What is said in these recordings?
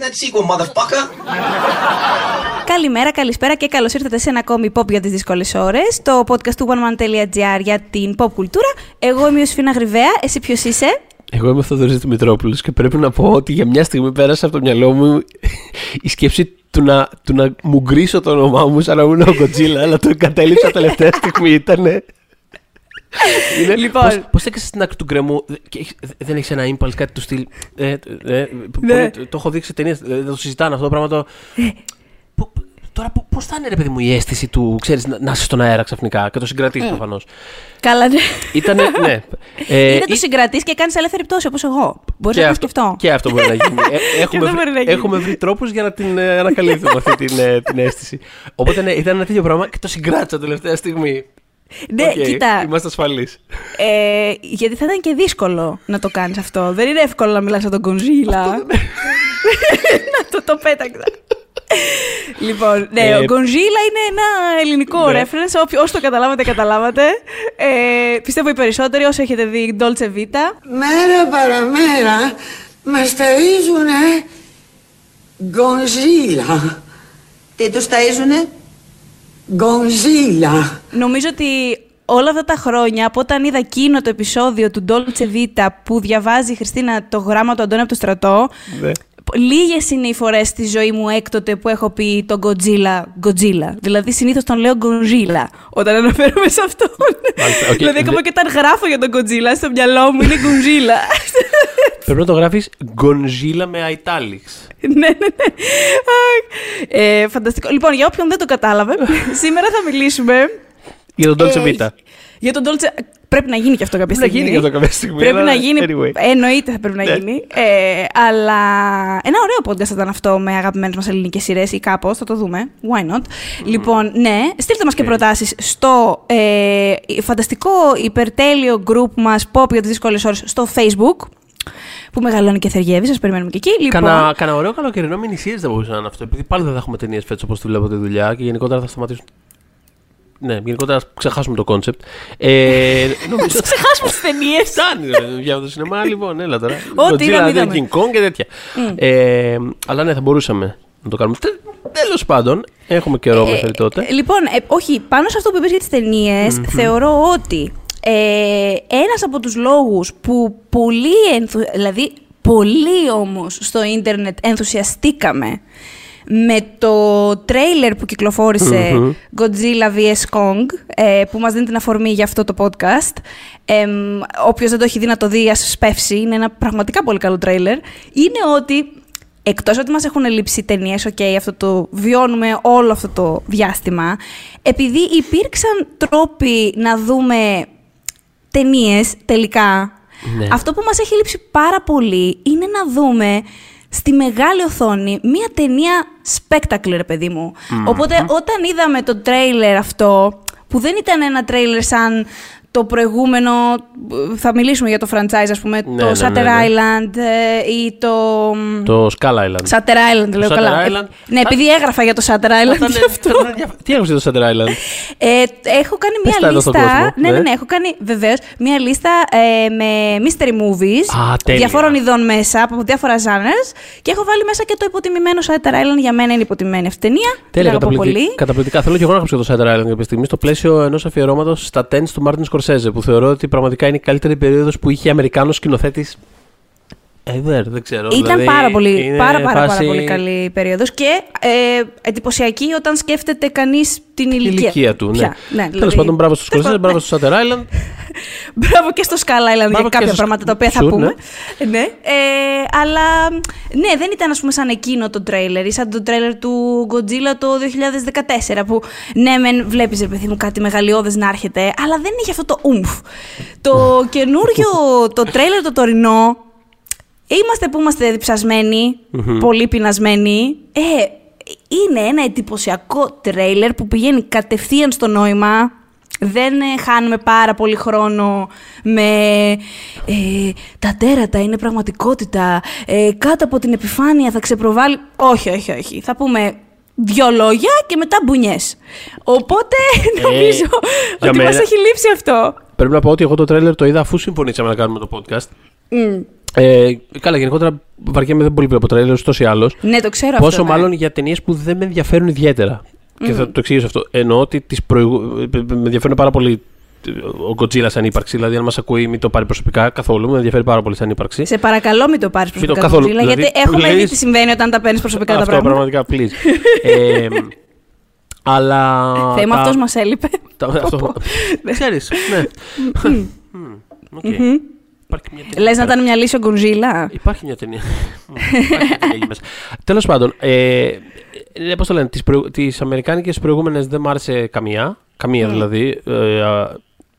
that sequel, motherfucker. Καλημέρα, καλησπέρα και καλώς ήρθατε σε ένα ακόμη pop για τις δύσκολες ώρες. Το podcast του oneman.gr για την pop κουλτούρα. Εγώ είμαι η Ιωσήφινα Γρυβαία. Εσύ ποιος είσαι; Εγώ είμαι ο Θοδωρής Δημητρόπουλος και πρέπει να πω ότι για μια στιγμή πέρασε από το μυαλό μου η σκέψη του να, του να μου γκρίσω το όνομά μου σαν να ήμουν ο Godzilla, αλλά το εγκατέλειψα τελευταία στιγμή. Ήτανε... Είναι, Λοιπόν. Πώς, πώς έκαισες στην άκρη του γκρεμού; Και έχεις- δεν έχεις ένα impulse, κάτι του στυλ; Ε, ε, ε, Ναι. πολύ- το, το έχω δει σε ταινίες, ε, το συζητάνε αυτό το πράγμα. Το, Πο- τώρα πώς θα είναι, ρε παιδί μου, η αίσθηση του, ξέρεις, να, να είσαι στον αέρα ξαφνικά και το συγκρατήσει προφανώς; Καλά, ναι. Ήτανε, ναι. Ε, Είναι το ή- συγκρατή και κάνεις ελεύθερη πτώση όπως εγώ. Μπορείς και να το αυτό, σκεφτώ. και αυτό μπορεί να γίνει. Ε, έχουμε, αυτό μπορεί να βρει, γίνει. έχουμε βρει τρόπους για να την ε, ανακαλύψουμε αυτή την, ε, την αίσθηση. Οπότε ναι, ήταν ένα τέτοιο πράγμα και το συγκράτησα τελευταία στιγμή. Ναι, Οκ, κοίτα. Είμαστε ασφαλείς. Ε, γιατί θα ήταν και δύσκολο να το κάνεις αυτό. Δεν είναι εύκολο να μιλάς από τον Γκονζίλα. να το το πέταξα. λοιπόν, ναι, Ε, ο Γκονζίλα είναι ένα ελληνικό ναι. reference. Όποι- Όσοι το καταλάβατε, καταλάβατε. Ε, πιστεύω οι περισσότεροι όσοι έχετε δει Dolce Vita. Μέρα παραμέρα μας ταΐζουνε γκονζίλα. Τι τους ταΐζουνε; Γκονζίλα. Νομίζω ότι όλα αυτά τα χρόνια, από όταν είδα εκείνο το επεισόδιο του Dolce Vita που διαβάζει η Χριστίνα το γράμμα του Αντώνη από το στρατό, Ναι. Λίγες είναι οι φορές στη ζωή μου έκτοτε που έχω πει τον Godzilla Godzilla. Δηλαδή συνήθως τον λέω Godzilla όταν αναφέρομαι σε αυτόν. Μάλιστα, οκ. δηλαδή ακόμα και όταν γράφω για τον Godzilla στο μυαλό μου είναι Godzilla. Πρέπει να το γράφεις Γκονζίλα με italics. ναι, ναι, ναι. Αχ. Ε, φανταστικό. Λοιπόν, για όποιον δεν το κατάλαβε, σήμερα θα μιλήσουμε. Για τον Dolce ε, Vita. Για τον Dolce. Πρέπει να γίνει και αυτό κάποια Πρέπει να στιγμή. γίνει και αυτό κάποια στιγμή, Πρέπει αλλά να γίνει. anyway. Εννοείται θα πρέπει να Ναι. γίνει. Ε, αλλά ένα ωραίο podcast θα ήταν αυτό με αγαπημένες μας ελληνικές σειρές ή κάπως. Θα το δούμε. Why not; Λοιπόν, ναι, στείλτε μας και Okay. προτάσεις στο ε, φανταστικό υπερτέλειο group μας Pop για τις δύσκολες ώρες στο Facebook. Που μεγαλώνει και θεργεύει, σας περιμένουμε και εκεί. Λοιπόν, Κάνα, κάνα ωραίο καλοκαιρινό μινισίες δεν μπορούσε να είναι αυτό. Επειδή πάλι δεν θα έχουμε ταινίες φέτος όπως τη βλέπω τη δουλειά και γενικότερα θα σταματήσουν. Ναι, γενικότερα ας ξεχάσουμε το concept. Ε, νομίζω ότι ξεχάσουμε τις ταινίες. φτάνει ρε, για το σινεμά, λοιπόν, έλα τώρα. Ό,τι Godzilla, είδαμε, δεν, είδαμε. King Kong και τέτοια. Ε, αλλά ναι, θα μπορούσαμε να το κάνουμε. Τέλος πάντων, έχουμε καιρό μέχρι τότε. Ε, λοιπόν, ε, όχι, πάνω σε αυτό που είπες για τις ταινιε θεωρώ ότι ε, ένας από τους λόγους που πολύ, ενθου... δηλαδή πολύ όμως στο ίντερνετ ενθουσιαστήκαμε με το τρέιλερ που κυκλοφορησε Godzilla vs. Kong, ε, που μας δίνει την αφορμή για αυτό το podcast. Ε, όποιος δεν το έχει δει να το δει, ας σπεύσει. Είναι ένα πραγματικά πολύ καλό τρέιλερ. Είναι ότι Εκτός ότι μας έχουν λείψει ταινίες, ok, αυτό το βιώνουμε όλο αυτό το διάστημα, επειδή υπήρξαν τρόποι να δούμε ταινίες τελικά, Ναι. αυτό που μας έχει λείψει πάρα πολύ είναι να δούμε στη μεγάλη οθόνη μία ταινία spectacle, ρε παιδί μου. Οπότε όταν είδαμε το τρέιλερ αυτό, που δεν ήταν ένα τρέιλερ σαν το προηγούμενο, θα μιλήσουμε για το franchise, ας πούμε, Ναι, το ναι, Shutter ναι, ναι. Island ε, ή το... Το Skull Island. Shutter Island, λέω Shutter καλά. Ε, Island. ναι, επειδή έγραφα για το Shutter Island. Αυτά είναι- γι' αυτό. αυτά είναι διαφο- Τι έγραψες το Shutter Island; Ε, έχω κάνει Πες τα μία εδώ στον λίστα. κόσμο, Ναι, ναι, ναι. ναι, έχω κάνει βεβαίως μία λίστα ε, με mystery movies Α, τέλεια. διαφόρων ειδών μέσα από διάφορα genres και έχω βάλει μέσα και το υποτιμημένο Shutter Island. Για μένα είναι υποτιμημένη αυτή η ταινία. Την Τέλεια, αγαπώ καταπληκτικά. πολύ. καταπληκτικά. Θέλω και εγώ να γράψω το Shutter Island κάποια στιγμή στο πλαίσιο ενός αφιερώματος στα tens του Μάρτιν Σκορσέζε, που θεωρώ ότι πραγματικά είναι η καλύτερη περίοδος που είχε Αμερικάνος σκηνοθέτης. Ever, δεν ξέρω. Ήταν δηλαδή, πάρα πολύ, είναι πάρα, πάρα, πάρα φάση- πολύ καλή περίοδος και ε, εντυπωσιακή όταν σκέφτεται κανείς την Η ηλικία, ηλικία του, ναι. Πια, ναι Τέλος δηλαδή- πάντων, μπράβο στους Τέλος Σκορσέζε, πάντων, μπράβο στο Shutter Island. Μπράβο και στο Skull Island για Μπράβο και κάποια στο πράγματα τα οποία θα Σου, πούμε. ναι. Ναι. Ε, αλλά ναι, δεν ήταν ας πούμε σαν εκείνο το τρέιλερ ή σαν το τρέιλερ του Godzilla το 2014 που ναι μεν βλέπεις ρε παιδί μου κάτι μεγαλειώδες να έρχεται αλλά δεν είχε αυτό το ουμφ. το καινούριο το τρέιλερ το τωρινό είμαστε που είμαστε διψασμένοι, πολύ πεινασμένοι. Ε, είναι ένα εντυπωσιακό τρέιλερ που πηγαίνει κατευθείαν στο νόημα. Δεν ε, χάνουμε πάρα πολύ χρόνο με ε, τα τέρατα είναι πραγματικότητα, ε, κάτω από την επιφάνεια θα ξεπροβάλλει... Όχι, όχι, όχι. Θα πούμε δυο λόγια και μετά μπουνιές. Οπότε νομίζω Ε, για ότι μένα- μας έχει λείψει αυτό. Πρέπει να πω ότι εγώ το τρέλερ το είδα αφού συμφωνήσαμε να κάνουμε το podcast. Μμ. Ε, καλά, γενικότερα βαριέμαι δεν πολύ βλέπω τρέλερ, τόσο ή άλλως. Ναι, το ξέρω Πόσο αυτό. ναι. μάλλον για ταινίες που δεν με ενδιαφέρουν ιδιαίτερα. Και θα το εξηγήσω αυτό. Εννοώ ότι τις προηγου... με ενδιαφέρουν πάρα πολύ ο Godzilla σαν ύπαρξη. Δηλαδή, αν μας ακούει, μην το πάρει προσωπικά καθόλου. Με ενδιαφέρει πάρα πολύ σαν ύπαρξη. Σε παρακαλώ, μην το πάρεις Μην το προσωπικά. καθόλου- Godzilla, δηλαδή, γιατί που έχουμε δει λες- τι συμβαίνει όταν τα παίρνεις προσωπικά τα Αυτό πράγματα. πραγματικά, please. ε, αλλά. Θέμα τα- αυτός μας έλειπε. τα- αυτό- Ξέρεις, ναι. Μμμ, οκ. Υπάρχει μια ταινία Λες να πέρα. ήταν μια λύση ο Godzilla; Υπάρχει μια ταινία. Υπάρχει μια ταινία εκεί μέσα. Τέλος πάντων, ε, ε, πώς το λένε, τις, προηγου- τις αμερικάνικες προηγούμενες δεν μ' άρεσε καμία. Καμία δηλαδή. Ε, α,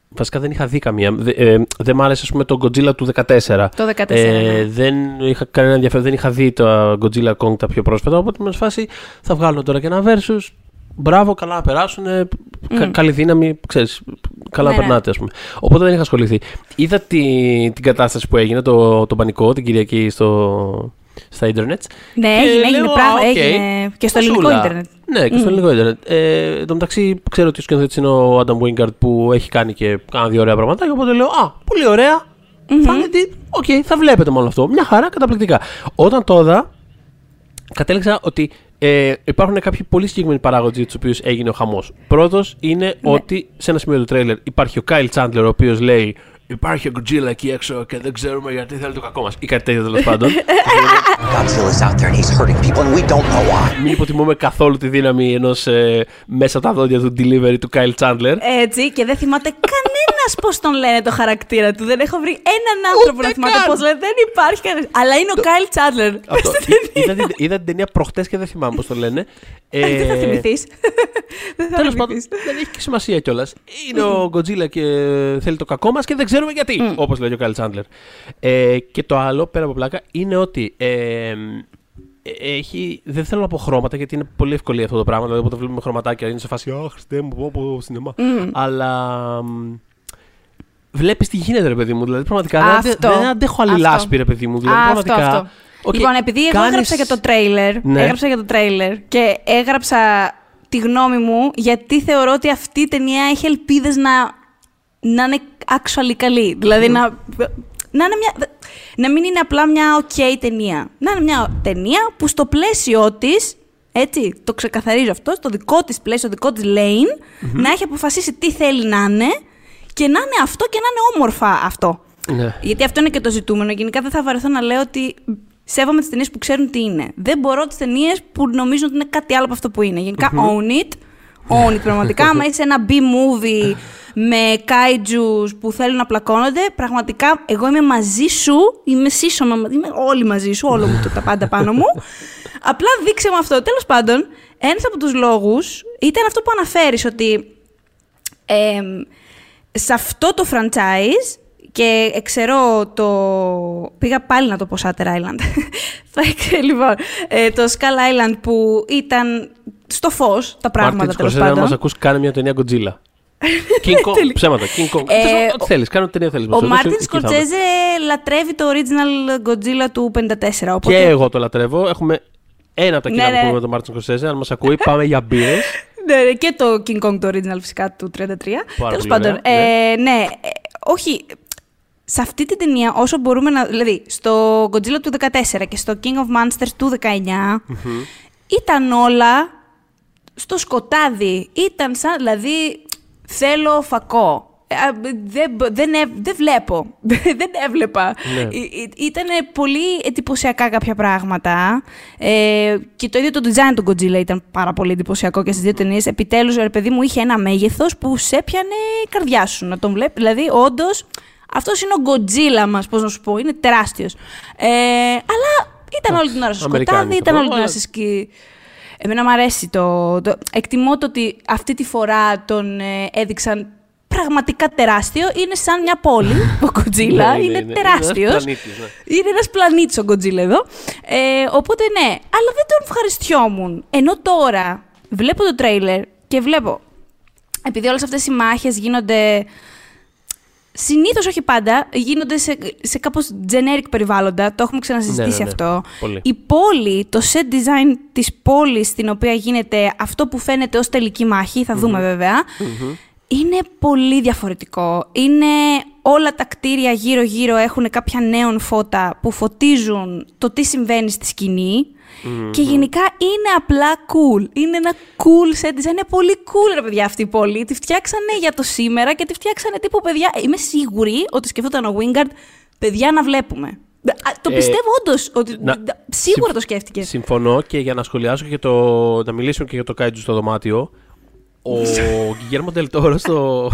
βασικά δεν είχα δει καμία. Δε- ε, δεν μ' άρεσε, ας πούμε, το Godzilla του 14. Το 14. Ε, ναι. δεν είχα κανένα ενδιαφέρον, δεν είχα δει τα Godzilla Kong τα πιο πρόσφατα. Οπότε με φάση θα βγάλουν τώρα και ένα versus. Μπράβο, καλά να περάσουν. Κα, καλή δύναμη, ξέρεις, καλά Ναι, να ναι. περνάτε, ας πούμε. Οπότε δεν είχα ασχοληθεί. Είδα τη, την κατάσταση που έγινε, το, το πανικό, την Κυριακή στο, στα internets. Ναι, Και έγινε, έγινε λέω, πράγμα. «Α, οκ, Έγινε και στο ελληνικό κασούλα». ίντερνετ. Ναι, και στο ελληνικό ίντερνετ. Ε, εν τω μεταξύ, ξέρω ότι ο σκηνοθέτης είναι ο Adam Wingard που έχει κάνει και κάνα δύο ωραία πραγματάκια. Οπότε λέω, Α, πολύ ωραία. Θα, δείτε, οκ, θα βλέπετε μόνο αυτό. Μια χαρά, καταπληκτικά. Όταν το είδα, κατέληξα ότι ε, υπάρχουν κάποιοι πολύ συγκεκριμένοι παράγοντες για τους οποίους έγινε ο χαμός. Πρώτος είναι ότι σε ένα σημείο του τρέιλερ υπάρχει ο Κάιλ Τσάντλερ, ο οποίος λέει Υπάρχει ο Godzilla εκεί έξω και δεν ξέρουμε γιατί θέλει το κακό μας. Ή κάτι τέτοιο τέλος πάντων. Godzilla's out there and he's hurting people and we don't know why. Μην υποτιμούμε καθόλου τη δύναμη ενός ε, μέσα από τα δόντια του delivery του Κάιλ Τσάντλερ. Έτσι, και δεν θυμάται κανένας πώς τον λένε το χαρακτήρα του. Δεν έχω βρει έναν άνθρωπο Ούτε να θυμάται καν. πώς λένε. Δεν υπάρχει κανένας. Αλλά είναι ο Κάιλ Τσάντλερ. Αυτό. είδα, την, είδα την ταινία προχτές και δεν θυμάμαι πώς το λένε. Ε, Δεν θα θυμηθείς. Δεν θα Τέλος πάντων, θυμηθείς. δεν έχει και σημασία κιόλας. Είναι ο Godzilla και θέλει το κακό μας και δεν ξέρουμε γιατί. Όπως λέει και ο Κάιλ Τσάντλερ. Ε, και το άλλο, πέρα από πλάκα, είναι ότι. Ε, ε, έχει, δεν θέλω να πω χρώματα γιατί είναι πολύ ευκολία αυτό το πράγμα. Δηλαδή, όποτε βλέπουμε χρωματάκια είναι σε φάση Αχ, Χριστέ μου, πω πω σινεμά. Αλλά. Βλέπεις τι γίνεται, ρε παιδί μου. Δηλαδή, πραγματικά δεν, αντε- Αυτό. δεν αντέχω άλλη Αυτό. λάσπη, ρε παιδί μου. Δηλαδή, Α, πραγματικά. αυτό, αυτό. Οκ, Λοιπόν, επειδή εγώ κάνεις- έγραψα για το τρέιλερ, Ναι. έγραψα για το τρέιλερ και έγραψα τη γνώμη μου γιατί θεωρώ ότι αυτή η ταινία έχει ελπίδες να, να είναι actually καλή. Δηλαδή να, να, είναι μια, να μην είναι απλά μια ok ταινία. Να είναι μια ταινία που στο πλαίσιο της, έτσι, το ξεκαθαρίζω αυτό, στο δικό της πλαίσιο, στο δικό της lane, να έχει αποφασίσει τι θέλει να είναι και να είναι αυτό και να είναι όμορφα αυτό. Ναι. Γιατί αυτό είναι και το ζητούμενο. Γενικά δεν θα βαρεθώ να λέω ότι σέβομαι τις ταινίες που ξέρουν τι είναι. Δεν μπορώ τις ταινίες που νομίζουν ότι είναι κάτι άλλο από αυτό που είναι. Γενικά, own it. Own it πραγματικά. Άμα είσαι ένα B-movie με kaijus που θέλουν να πλακώνονται, πραγματικά εγώ είμαι μαζί σου. Είμαι σύσσωμα, είμαι όλοι μαζί σου, όλο μου το τα πάντα πάνω μου. Απλά δείξε μου αυτό. Τέλος πάντων, ένας από τους λόγους ήταν αυτό που αναφέρεις ότι εμ, σε αυτό το franchise και εξαιρώ το... Πήγα πάλι να το πω Shutter Island. Θα εξε- λοιπόν, ε, το Skull Island που ήταν στο φως τα πράγματα Μάρτιν τέλος Σκορσέζε, αν πάντων. μας ακούς, κάνε μια ταινία Godzilla. King Kong, Τελικά. ψέματα. King Kong. Ε, Θες, ό,τι ο- θέλεις, κάνε ό,τι ταινία θέλεις. Ο Μάρτιν Σκορσέζε λατρεύει το original Godzilla του 54. Οπότε... Και εγώ το λατρεύω. Έχουμε ένα από τα κοινά Ναι, που ναι. έχουμε με τον Μάρτιν Σκορσέζε. Αν μας ακούει, πάμε για μπύρες. Ναι, ναι, και το King Kong το original φυσικά του 33. Τέλος πολύ πάντων, ωραία, ε, ναι, ε, όχι. Σε αυτή την ταινία, όσο μπορούμε να. Δηλαδή, στο Godzilla του 14 και στο King of Monsters του 19, ήταν όλα στο σκοτάδι. Ήταν σαν, δηλαδή, θέλω φακό. Ε, α, Δεν, μπο- δεν, έ- δεν βλέπω. δεν έβλεπα. Ναι. Ήταν πολύ εντυπωσιακά κάποια πράγματα. Ε, και το ίδιο το design του Godzilla ήταν πάρα πολύ εντυπωσιακό και στις δύο ταινίες. Επιτέλους, ρε παιδί μου, είχε ένα μέγεθος που σε έπιανε η καρδιά σου να τον βλέπεις. Δηλαδή, όντως, αυτός είναι ο Godzilla μας, πώς να σου πω. Είναι τεράστιος. Ε, αλλά ήταν όλη την ώρα στο Αμερικάνικο σκοτάδι, ήταν το όλη την ώρα αλλά- στη σκη. Εμένα μου αρέσει το, το... Εκτιμώ το ότι αυτή τη φορά τον ε, έδειξαν πραγματικά τεράστιο. Είναι σαν μια πόλη, ο Godzilla. Ναι, είναι, είναι, είναι. τεράστιος. Είναι ένας πλανήτης, ναι. Είναι ένας πλανήτης ο Godzilla εδώ. Ε, οπότε ναι, αλλά δεν τον ευχαριστιόμουν. Ενώ τώρα βλέπω το τρέιλερ και βλέπω, επειδή όλες αυτές οι μάχες γίνονται Συνήθως όχι πάντα, γίνονται σε, σε κάπως generic περιβάλλοντα. Το έχουμε ξανασυζητήσει Ναι, ναι, ναι. αυτό. Πολύ. Η πόλη, το set design της πόλης στην οποία γίνεται αυτό που φαίνεται ως τελική μάχη, θα δούμε βέβαια, είναι πολύ διαφορετικό. Είναι όλα τα κτίρια γύρω-γύρω έχουν κάποια νέων φώτα που φωτίζουν το τι συμβαίνει στη σκηνη Και γενικά είναι απλά cool. Είναι ένα cool set design. Είναι πολύ cool, ρε παιδιά, αυτή η πόλη. Τη φτιάξανε για το σήμερα και τη φτιάξανε τύπου παιδιά. Είμαι σίγουρη ότι σκεφτόταν ο Wingard, παιδιά να βλέπουμε. Α, Το Ε, πιστεύω όντως. Ότι να- σίγουρα συμφ- το σκέφτηκες. Συμφωνώ και για να σχολιάσω και το. να μιλήσουμε και για το Kaiju στο δωμάτιο. Ο Γκυγέρμο Ντελτόρο στο,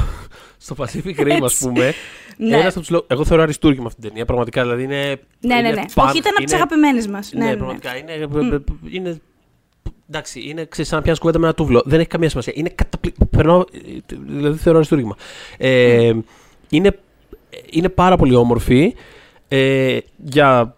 στο Pacific Rim, ας Έτσι. πούμε. Ναι. Ένας από τους λόγους- εγώ θεωρώ αριστούργημα αυτή την ταινία. Πραγματικά δηλαδή είναι. Ναι, ναι, είναι ναι. φαν- Όχι, ήταν από τις είναι- αγαπημένες μας. Ναι, Ναι, ναι, ναι. πραγματικά. Είναι, είναι, εντάξει, είναι ξέρεις, σαν να πιάνεις κουβέντα με ένα τούβλο. Δεν έχει καμία σημασία. Είναι καταπληκτικό. Περνάω, ε, δηλαδή θεωρώ αριστούργημα. Ε, είναι, είναι πάρα πολύ όμορφη ε, για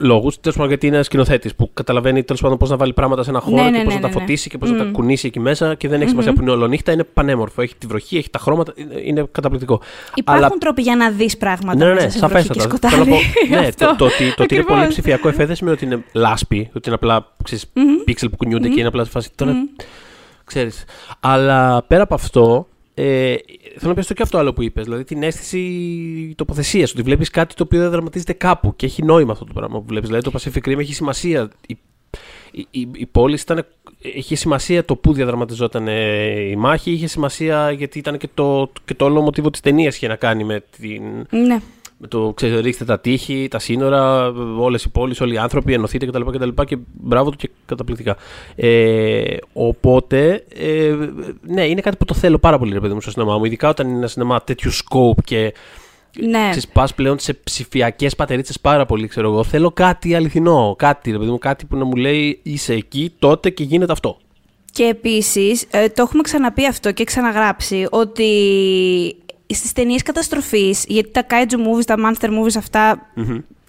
λόγους. Τέλος πάντων, γιατί είναι ένας σκηνοθέτης που καταλαβαίνει τέλος πάντων πώς να βάλει πράγματα σε ένα χώρο Ναι, και ναι, πώς ναι, να τα ναι, ναι. φωτίσει και πώς να τα Μμμ. κουνήσει εκεί μέσα και δεν έχει σημασία που είναι ολονύχτα. Είναι πανέμορφο. Έχει τη βροχή, έχει τα χρώματα. Είναι, είναι καταπληκτικό. Υπάρχουν Αλλά τρόποι για να δεις πράγματα ναι, ναι, μέσα ναι, σε βροχή και σαφέστατα. σκοτάδι. Θέλω να πω, ναι, Αυτό. το, το, ότι, το ότι είναι πολύ Ακριβώς. ψηφιακό εφέ δεν σημαίνει ότι είναι λάσπη, ότι είναι απλά ξέρεις, πίξελ που κουνιούνται και είναι απλά σε φάση. Τώρα, ξέρεις. Αλλά πέρα από αυτό, ε, θέλω να πιάσω και αυτό άλλο που είπες, δηλαδή την αίσθηση τοποθεσίας, ότι βλέπεις κάτι το οποίο δεν δραματίζεται κάπου και έχει νόημα αυτό το πράγμα που βλέπεις. Δηλαδή το Pacific Rim έχει σημασία. Η, η, η, η πόλη ήταν, είχε σημασία το πού διαδραματιζόταν ε, η μάχη, είχε σημασία γιατί ήταν και το, και το όλο μοτίβο της ταινίας είχε να κάνει με την, Ναι. Με το ξέρετε, ρίξτε τα τείχη, τα σύνορα, όλες οι πόλεις, όλοι οι άνθρωποι, ενωθείτε κτλ. κτλ και μπράβο του και καταπληκτικά. Ε, οπότε, ε, ναι, είναι κάτι που το θέλω πάρα πολύ, ρε παιδί μου, στο σινεμά μου. Ειδικά όταν είναι ένα σινεμά τέτοιου scope και Ναι. ξέρεις, πας πλέον σε ψηφιακές πατερίτσες πάρα πολύ, ξέρω εγώ. Θέλω κάτι αληθινό, κάτι, ρε παιδί μου, κάτι που να μου λέει είσαι εκεί τότε και γίνεται αυτό. Και επίσης, το έχουμε ξαναπεί αυτό και ξαναγράψει, ότι στις ταινίες καταστροφής, γιατί τα kaiju movies, τα monster movies αυτά,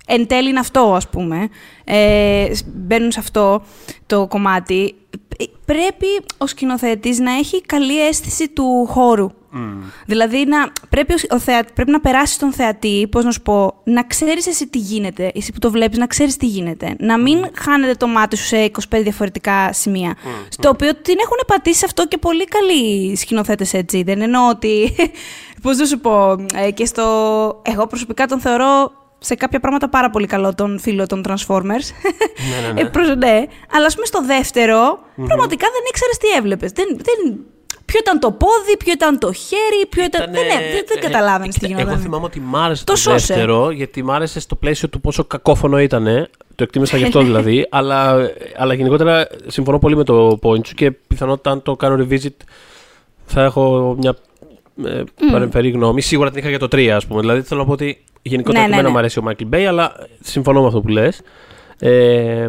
εν τέλει είναι αυτό, ας πούμε. Ε, μπαίνουν σε αυτό το κομμάτι. Ε, Πρέπει ο σκηνοθέτης να έχει καλή αίσθηση του χώρου. Δηλαδή, να, πρέπει, ο, ο θεα, πρέπει να περάσεις τον θεατή, πώς να σου πω, να ξέρεις εσύ τι γίνεται. Εσύ που το βλέπεις, να ξέρεις τι γίνεται. Να μην χάνεται το μάτι σου σε 25 διαφορετικά σημεία. Στο οποίο την έχουν πατήσει αυτό και πολύ καλοί σκηνοθέτες έτσι. Δεν εννοώ ότι. Πώς να σου πω. ε, και στο. Εγώ προσωπικά τον θεωρώ σε κάποια πράγματα πάρα πολύ καλό τον φίλο των Transformers. Ναι, ναι, ναι. Ε, προς- ναι. Αλλά ας πούμε στο δευτερο πραγματικά δεν ήξερες τι έβλεπες. Δεν, δεν, ποιο ήταν το πόδι, ποιο ήταν το χέρι, ποιο ήταν. Ήτανε- δεν, ναι, δεν, δεν ε, καταλάβαινε τι κοίτα, γινόταν. Εγώ θυμάμαι ότι μ' άρεσε το, Το σώσε. δεύτερο, γιατί μ' άρεσε στο πλαίσιο του πόσο κακόφωνο ήταν. Το εκτίμησα γι' αυτό δηλαδή. αλλά, αλλά γενικότερα συμφωνώ πολύ με το point σου και πιθανότητα αν το κάνω revisit θα έχω μια ε, παρεμφερή γνώμη. Σίγουρα την είχα για το 3, ας πούμε. Δηλαδή θέλω να πω ότι γενικότερα Ναι, και ναι, εμένα ναι. μου αρέσει ο Michael Bay, αλλά συμφωνώ με αυτό που λες. Ε,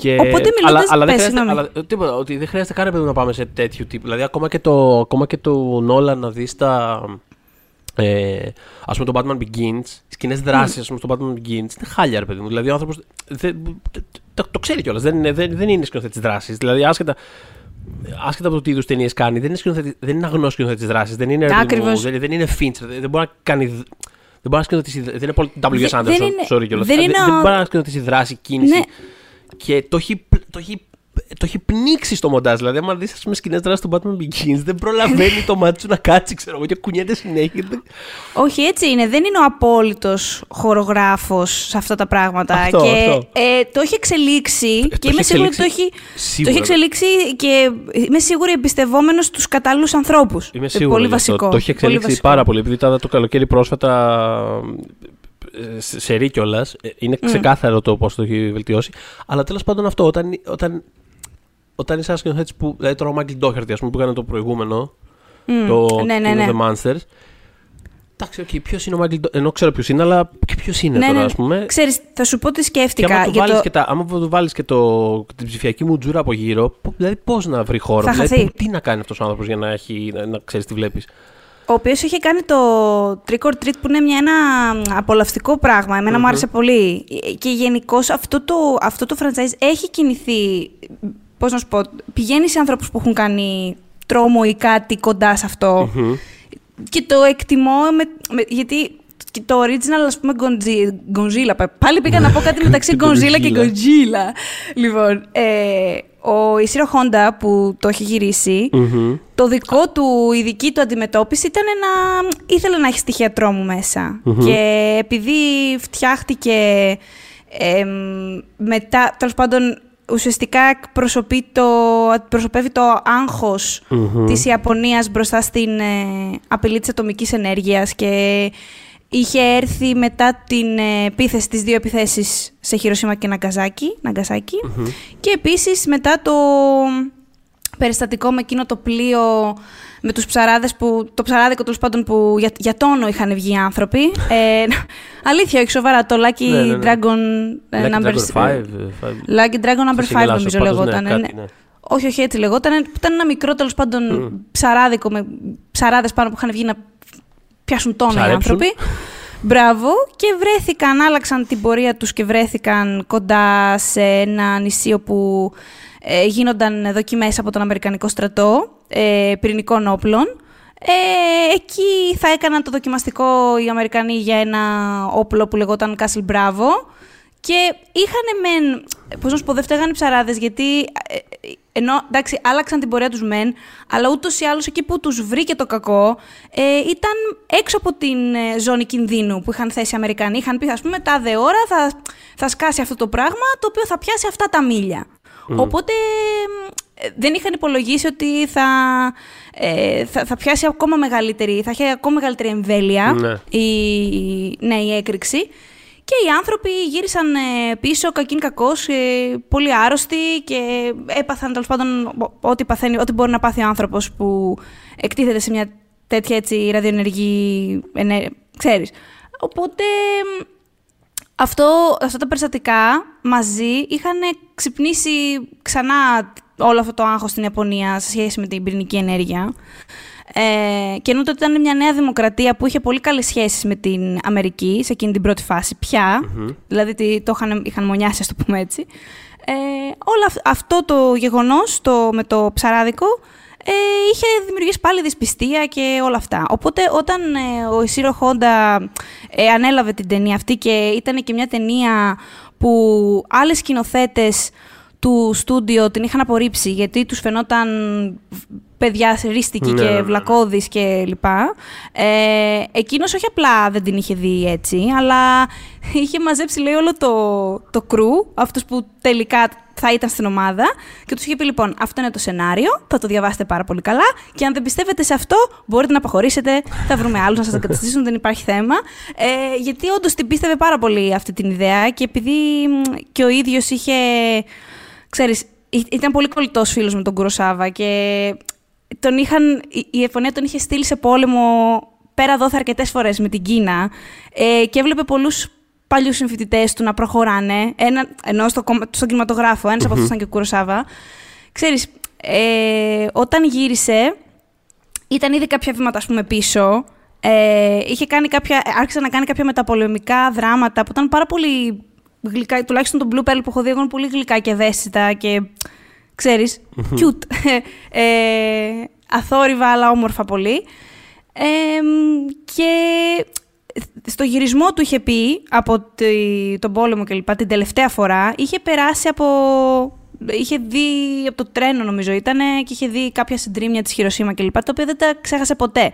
και, Οπότε αλλά, μιλώντας- αλλά, δεν πες, χρειάζεται, συγγνώμη. αλλά, ε, τίποτα, ότι δεν χρειάζεται καν ρε παιδί μου, να πάμε σε τέτοιου τύπου. Δηλαδή, ακόμα και το, ακόμα και το Nolan να δεις τα. Ε, ας πούμε το Batman Begins, οι σκηνέ δράσεις, ας πούμε, στο Batman Begins είναι χάλια, ρε παιδί μου. Δηλαδή ο άνθρωπος. Το, το ξέρει κιόλας. Δεν, είναι- δεν, δεν είναι σκηνοθέτης δράσης. Δηλαδή, άσχετα, άσχετα από το τι είδους ταινίες κάνει, δεν είναι, σκηνοθέτη- δεν είναι αγνός σκηνοθέτης δράσης. Δεν είναι, ρε παιδί μου, Ακριβώς. δεν, δεν είναι Fincher. Δεν, δεν μπορεί να κάνει. Δεν μπορεί να σκηνοθετήσει. Δεν είναι πολύ W.S. Δεν- δεν Anderson. είναι- Sorry κιόλας. δεν Δεν, είναι δεν ο- μπορεί να σκηνοθετήσει δράση, κίνηση. Ναι. Και το έχει, το έχει το έχει πνίξει στο μοντάζ. Δηλαδή, άμα δεις με σκηνές δράσης του Batman Begins, δεν προλαβαίνει το μάτι σου να κάτσει, ξέρω εγώ, και κουνιέται συνέχεια. Όχι, έτσι είναι. Δεν είναι ο απόλυτος χορογράφος σε αυτά τα πράγματα. Αυτό, και αυτό. Ε, το έχει εξελίξει το και είμαι έχει σίγουρη ότι το εξελίξει έχει, σίγουρα. το έχει εξελίξει και είμαι σίγουρη εμπιστευόμενος στους κατάλληλους ανθρώπους. Είμαι σίγουρο. Πολύ γι' αυτό. βασικό. Το έχει πολύ εξελίξει βασικό. πάρα πολύ. Επειδή ήταν το καλοκαίρι πρόσφατα ε, σε σε ρί κιόλας, ε, Είναι ξεκάθαρο το πώς το έχει βελτιώσει. Αλλά τέλος πάντων αυτό, όταν, όταν, όταν είσαι ένας σκηνοθέτης που. Δηλαδή τώρα ο Μάικλ Ντόχερτη, ας πούμε, που έκανε το προηγούμενο. Το ναι, ναι, King of ναι. The Monsters. Εντάξει, okay, ποιος είναι ο Μάικλ Ντόχερτη. Ενώ ξέρω ποιος είναι, αλλά και ποιος είναι Ναι, τώρα, ναι. ας πούμε. Ξέρεις, θα σου πω τι Και σκέφτηκα. άμα του για βάλεις, το... και, τα, άμα του βάλεις και το, την ψηφιακή μου τζούρα από γύρω, πο- δηλαδή πώς να βρει χώρο. Θα δηλαδή, χαθεί. πού- τι να κάνει αυτός ο άνθρωπος για να, έχει, να, να ξέρεις τι βλέπεις. Ο οποίος είχε κάνει το Trick or Treat που είναι μια, ένα απολαυστικό πράγμα. Εμένα μου άρεσε πολύ. Και γενικώς αυτό το, αυτό το franchise έχει κινηθεί. Πώς να σου πω, πηγαίνει σε ανθρώπου που έχουν κάνει τρόμο ή κάτι κοντά σε αυτό. Και το εκτιμώ με, με- γιατί και το original, ας πούμε, Godzilla. Πάλι πήγα να πω κάτι μεταξύ Godzilla και Godzilla. Λοιπόν, ε, ο Ισύρο Χόντα που το έχει γυρίσει, το δικό του, η δική του αντιμετώπιση ήταν να... ήθελε να έχει στοιχεία τρόμου μέσα. Και επειδή φτιάχτηκε ε, μετά, τέλος πάντων, ουσιαστικά προσωπεί το, προσωπεύει το άγχος της Ιαπωνίας μπροστά στην ε, απειλή της ατομικής ενέργειας και είχε έρθει μετά την ε, επίθεση, τις δύο επιθέσεις σε Χειροσύμα και Ναγκαζάκι, Ναγκασάκι και επίσης μετά το περιστατικό με εκείνο το πλοίο με τους ψαράδες που, το ψαράδικο τέλος πάντων που για, για τόνο είχαν βγει άνθρωποι. ε, αλήθεια, όχι σοβαρά, το Lucky Ναι, ναι, ναι. Dragon ε, Lucky Number Dragon 5, Lucky Dragon Number 5 ξεγελάσω, νομίζω πάντως, ναι, λεγόταν. κάτι, ναι. ναι. Όχι, όχι έτσι λεγόταν. Ήταν ένα μικρό τέλος πάντων ψαράδικο με ψαράδες πάνω που είχαν βγει να πιάσουν τόνο οι Ψαρέψουν. άνθρωποι. Μπράβο. Και βρέθηκαν, άλλαξαν την πορεία τους και βρέθηκαν κοντά σε ένα νησί όπου ε, γίνονταν δοκιμές από τον Αμερικανικό στρατό ε, πυρηνικών όπλων. Ε, εκεί θα έκαναν το δοκιμαστικό οι Αμερικανοί για ένα όπλο που λεγόταν Castle Bravo και είχαν μεν, πώς να σου πω, δεν φταίγαν οι ψαράδες γιατί ε, ε, ενώ εντάξει άλλαξαν την πορεία τους μεν, αλλά ούτως ή άλλως εκεί που τους βρήκε το κακό ε, ήταν έξω από την ε, ζώνη κινδύνου που είχαν θέσει οι Αμερικανοί. Είχαν πει ας πούμε τάδε ώρα θα, θα σκάσει αυτό το πράγμα το οποίο θα πιάσει αυτά τα μίλια. Οπότε ε, δεν είχαν υπολογίσει ότι θα, ε, θα, θα πιάσει ακόμα μεγαλύτερη, θα έχει ακόμα μεγαλύτερη εμβέλεια Ναι. η, ναι, η έκρηξη. Και οι άνθρωποι γύρισαν ε, πίσω, κακήν κακός, ε, πολύ άρρωστοι και έπαθαν τέλος πάντων ο- ό,τι, παθαίνει, ό,τι μπορεί να πάθει ο άνθρωπος που εκτίθεται σε μια τέτοια έτσι ραδιοενεργή, ενέ, ξέρεις. Οπότε μ, αυτό, αυτά τα περιστατικά μαζί είχαν ξυπνήσει ξανά όλο αυτό το άγχος στην Ιαπωνία σε σχέση με την πυρηνική ενέργεια. Ε, και ενώ τότε ήταν μια νέα δημοκρατία που είχε πολύ καλές σχέσεις με την Αμερική σε εκείνη την πρώτη φάση πια, δηλαδή τι- το είχαν, είχαν μονιάσει, ας το πούμε έτσι, ε, όλο αυ- αυτό το γεγονός το, με το ψαράδικο ε, είχε δημιουργήσει πάλι δυσπιστία και όλα αυτά. Οπότε όταν ε, ο Ισύρο Χόντα ε, ανέλαβε την ταινία αυτή και ήταν και μια ταινία που άλλες σκηνοθέτες του στούντιο την είχαν απορρίψει γιατί τους φαινόταν παιδιά ρίστικοι Ναι, και ναι, ναι. βλακώδεις και λοιπά. Ε, εκείνος όχι απλά δεν την είχε δει έτσι, αλλά είχε μαζέψει λέει όλο το, το κρου, αυτούς που τελικά θα ήταν στην ομάδα και τους είχε πει λοιπόν αυτό είναι το σενάριο, θα το διαβάσετε πάρα πολύ καλά και αν δεν πιστεύετε σε αυτό μπορείτε να αποχωρήσετε, θα βρούμε άλλους να σας αντικαταστήσουν, δεν υπάρχει θέμα. Ε, γιατί όντως την πίστευε πάρα πολύ αυτή την ιδέα και επειδή μ, και ο ίδιος είχε, ξέρεις, ή- ήταν πολύ κολλητός φίλος με τον Κουροσάβα και τον είχαν, η- η Ιαπωνία τον είχε στείλει σε πόλεμο πέρα δόθε αρκετές φορές με την Κίνα ε, και έβλεπε πολλούς παλιούς συμφοιτητές του να προχωράνε. Ένα, ενώ στο, κομμα- στον κινηματογράφο, ένας από αυτούς ήταν και ο Κουροσάβα. Ξέρεις, ε, όταν γύρισε, ήταν ήδη κάποια βήματα ας πούμε, πίσω. Ε, είχε κάνει κάποια, άρχισε να κάνει κάποια μεταπολεμικά δράματα που ήταν πάρα πολύ γλυκά, τουλάχιστον τον Blue Pearl που έχω δει, εγώ είναι πολύ γλυκά και ευαίσθητα και ξέρεις, cute. ε, αθόρυβα αλλά όμορφα πολύ. Ε, και στο γυρισμό του είχε πει από τη- τον πόλεμο και λοιπά, την τελευταία φορά, είχε περάσει από... Είχε δει από το τρένο νομίζω ήταν και είχε δει κάποια συντρίμια της Χειροσύμα και λοιπά, τα οποία δεν τα ξέχασε ποτέ.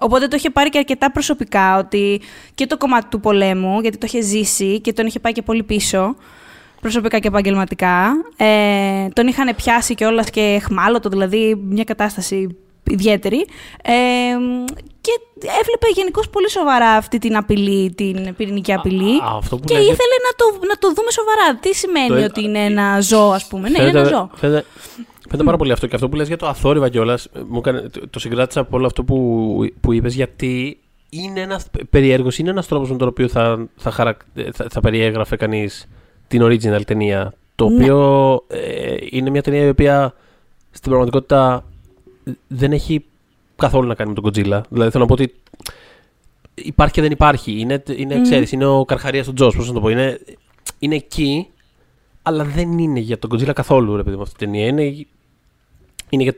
Οπότε το είχε πάρει και αρκετά προσωπικά ότι και το κομμάτι του πολέμου, γιατί το είχε ζήσει και τον είχε πάει και πολύ πίσω, προσωπικά και επαγγελματικά. Ε, τον είχαν πιάσει κιόλας και εχμάλωτο, δηλαδή μια κατάσταση ιδιαίτερη. Ε, και έβλεπε γενικώς πολύ σοβαρά αυτή την απειλή, την πυρηνική απειλή. α, αυτό που και λες για- ήθελε να το, να το δούμε σοβαρά. Τι σημαίνει Το- ότι είναι ένα ζώο, ας πούμε. Ναι, είναι Φαίνεται- ένα ζώο. Φαίνεται, φαίνεται πάρα πολύ αυτό. Και αυτό που λες για το αθόρυβα κιόλας, μου έκανε- το, το συγκράτησα από όλο αυτό που, που είπες, γιατί είναι ένας περίεργο, είναι ένας τρόπος με τον οποίο θα, θα, χαρακ- θα, θα περιέγραφε κανείς την original ταινία. Το Ναι. οποίο ε, είναι μια ταινία η οποία στην πραγματικότητα δεν έχει καθόλου να κάνει με τον Godzilla. Δηλαδή θέλω να πω ότι υπάρχει και δεν υπάρχει. Είναι, είναι, ξέρεις, είναι ο Καρχαρίας του Τζος, πώς να το πω. Είναι, είναι εκεί, αλλά δεν είναι για τον Godzilla καθόλου, ρε παιδί μου, αυτή η ταινία. Είναι, είναι για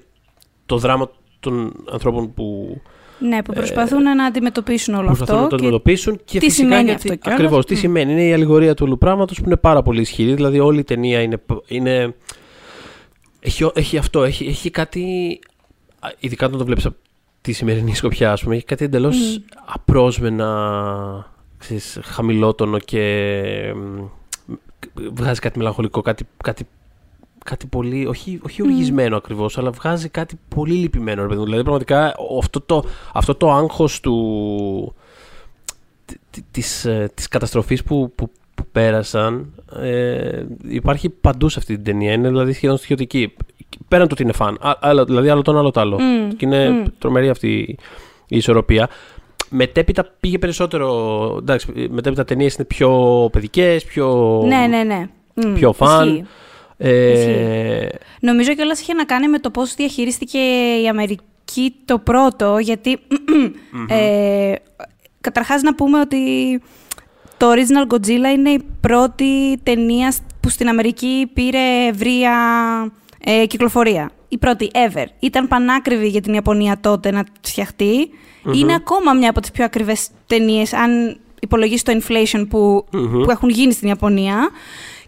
το δράμα των ανθρώπων που, Ναι, που προσπαθούν να αντιμετωπίσουν όλο Προσπαθούν αυτό. να το και αντιμετωπίσουν και, τι φυσικά σημαίνει γιατί- αυτό κιόλας. Ακριβώς, τι Μμ. σημαίνει. Είναι η αλληγορία του όλου πράγματος που είναι πάρα πολύ ισχυρή. Δηλαδή όλη η ταινία είναι, είναι έχει, έχει αυτό, έχει, έχει κάτι, α, ειδικά όταν το βλέπεις από τη σημερινή σκοπιά, ας πούμε, έχει κάτι εντελώς απρόσμενα, ξέρεις, χαμηλότονο και μ, βγάζει κάτι μελαγχολικό, κάτι, κάτι, κάτι πολύ, όχι, όχι οργισμένο ακριβώς, αλλά βγάζει κάτι πολύ λυπημένο. ρε παιδί μου. Δηλαδή πραγματικά ο- αυτό το, αυτό το άγχος του, τη- τη- της, ε, της καταστροφής που, που, που πέρασαν ε, υπάρχει παντού σε αυτή την ταινία. Είναι δηλαδή σχεδόν στοιχειωτική. Πέραν του ότι είναι φαν. Α- άλλο- δηλαδή άλλο το ένα, άλλο το άλλο. Μμ, Και είναι μμ. τρομερή αυτή η ισορροπία. Μετέπειτα πήγε περισσότερο. Εντάξει, μετέπειτα ταινίες είναι πιο παιδικές, πιο, Ναι, ναι, ναι. Μμ, πιο φαν. ισχύει. Ε, Νομίζω κιόλας είχε να κάνει με το πώς διαχειρίστηκε η Αμερική το πρώτο, γιατί ε, καταρχάς να πούμε ότι το Original Godzilla είναι η πρώτη ταινία που στην Αμερική πήρε ευρεία ε, κυκλοφορία. Η πρώτη ever. Ήταν πανάκριβη για την Ιαπωνία τότε να φτιαχτεί. Είναι ακόμα μια από τις πιο ακριβές ταινίες, αν υπολογίσεις το inflation που, που έχουν γίνει στην Ιαπωνία.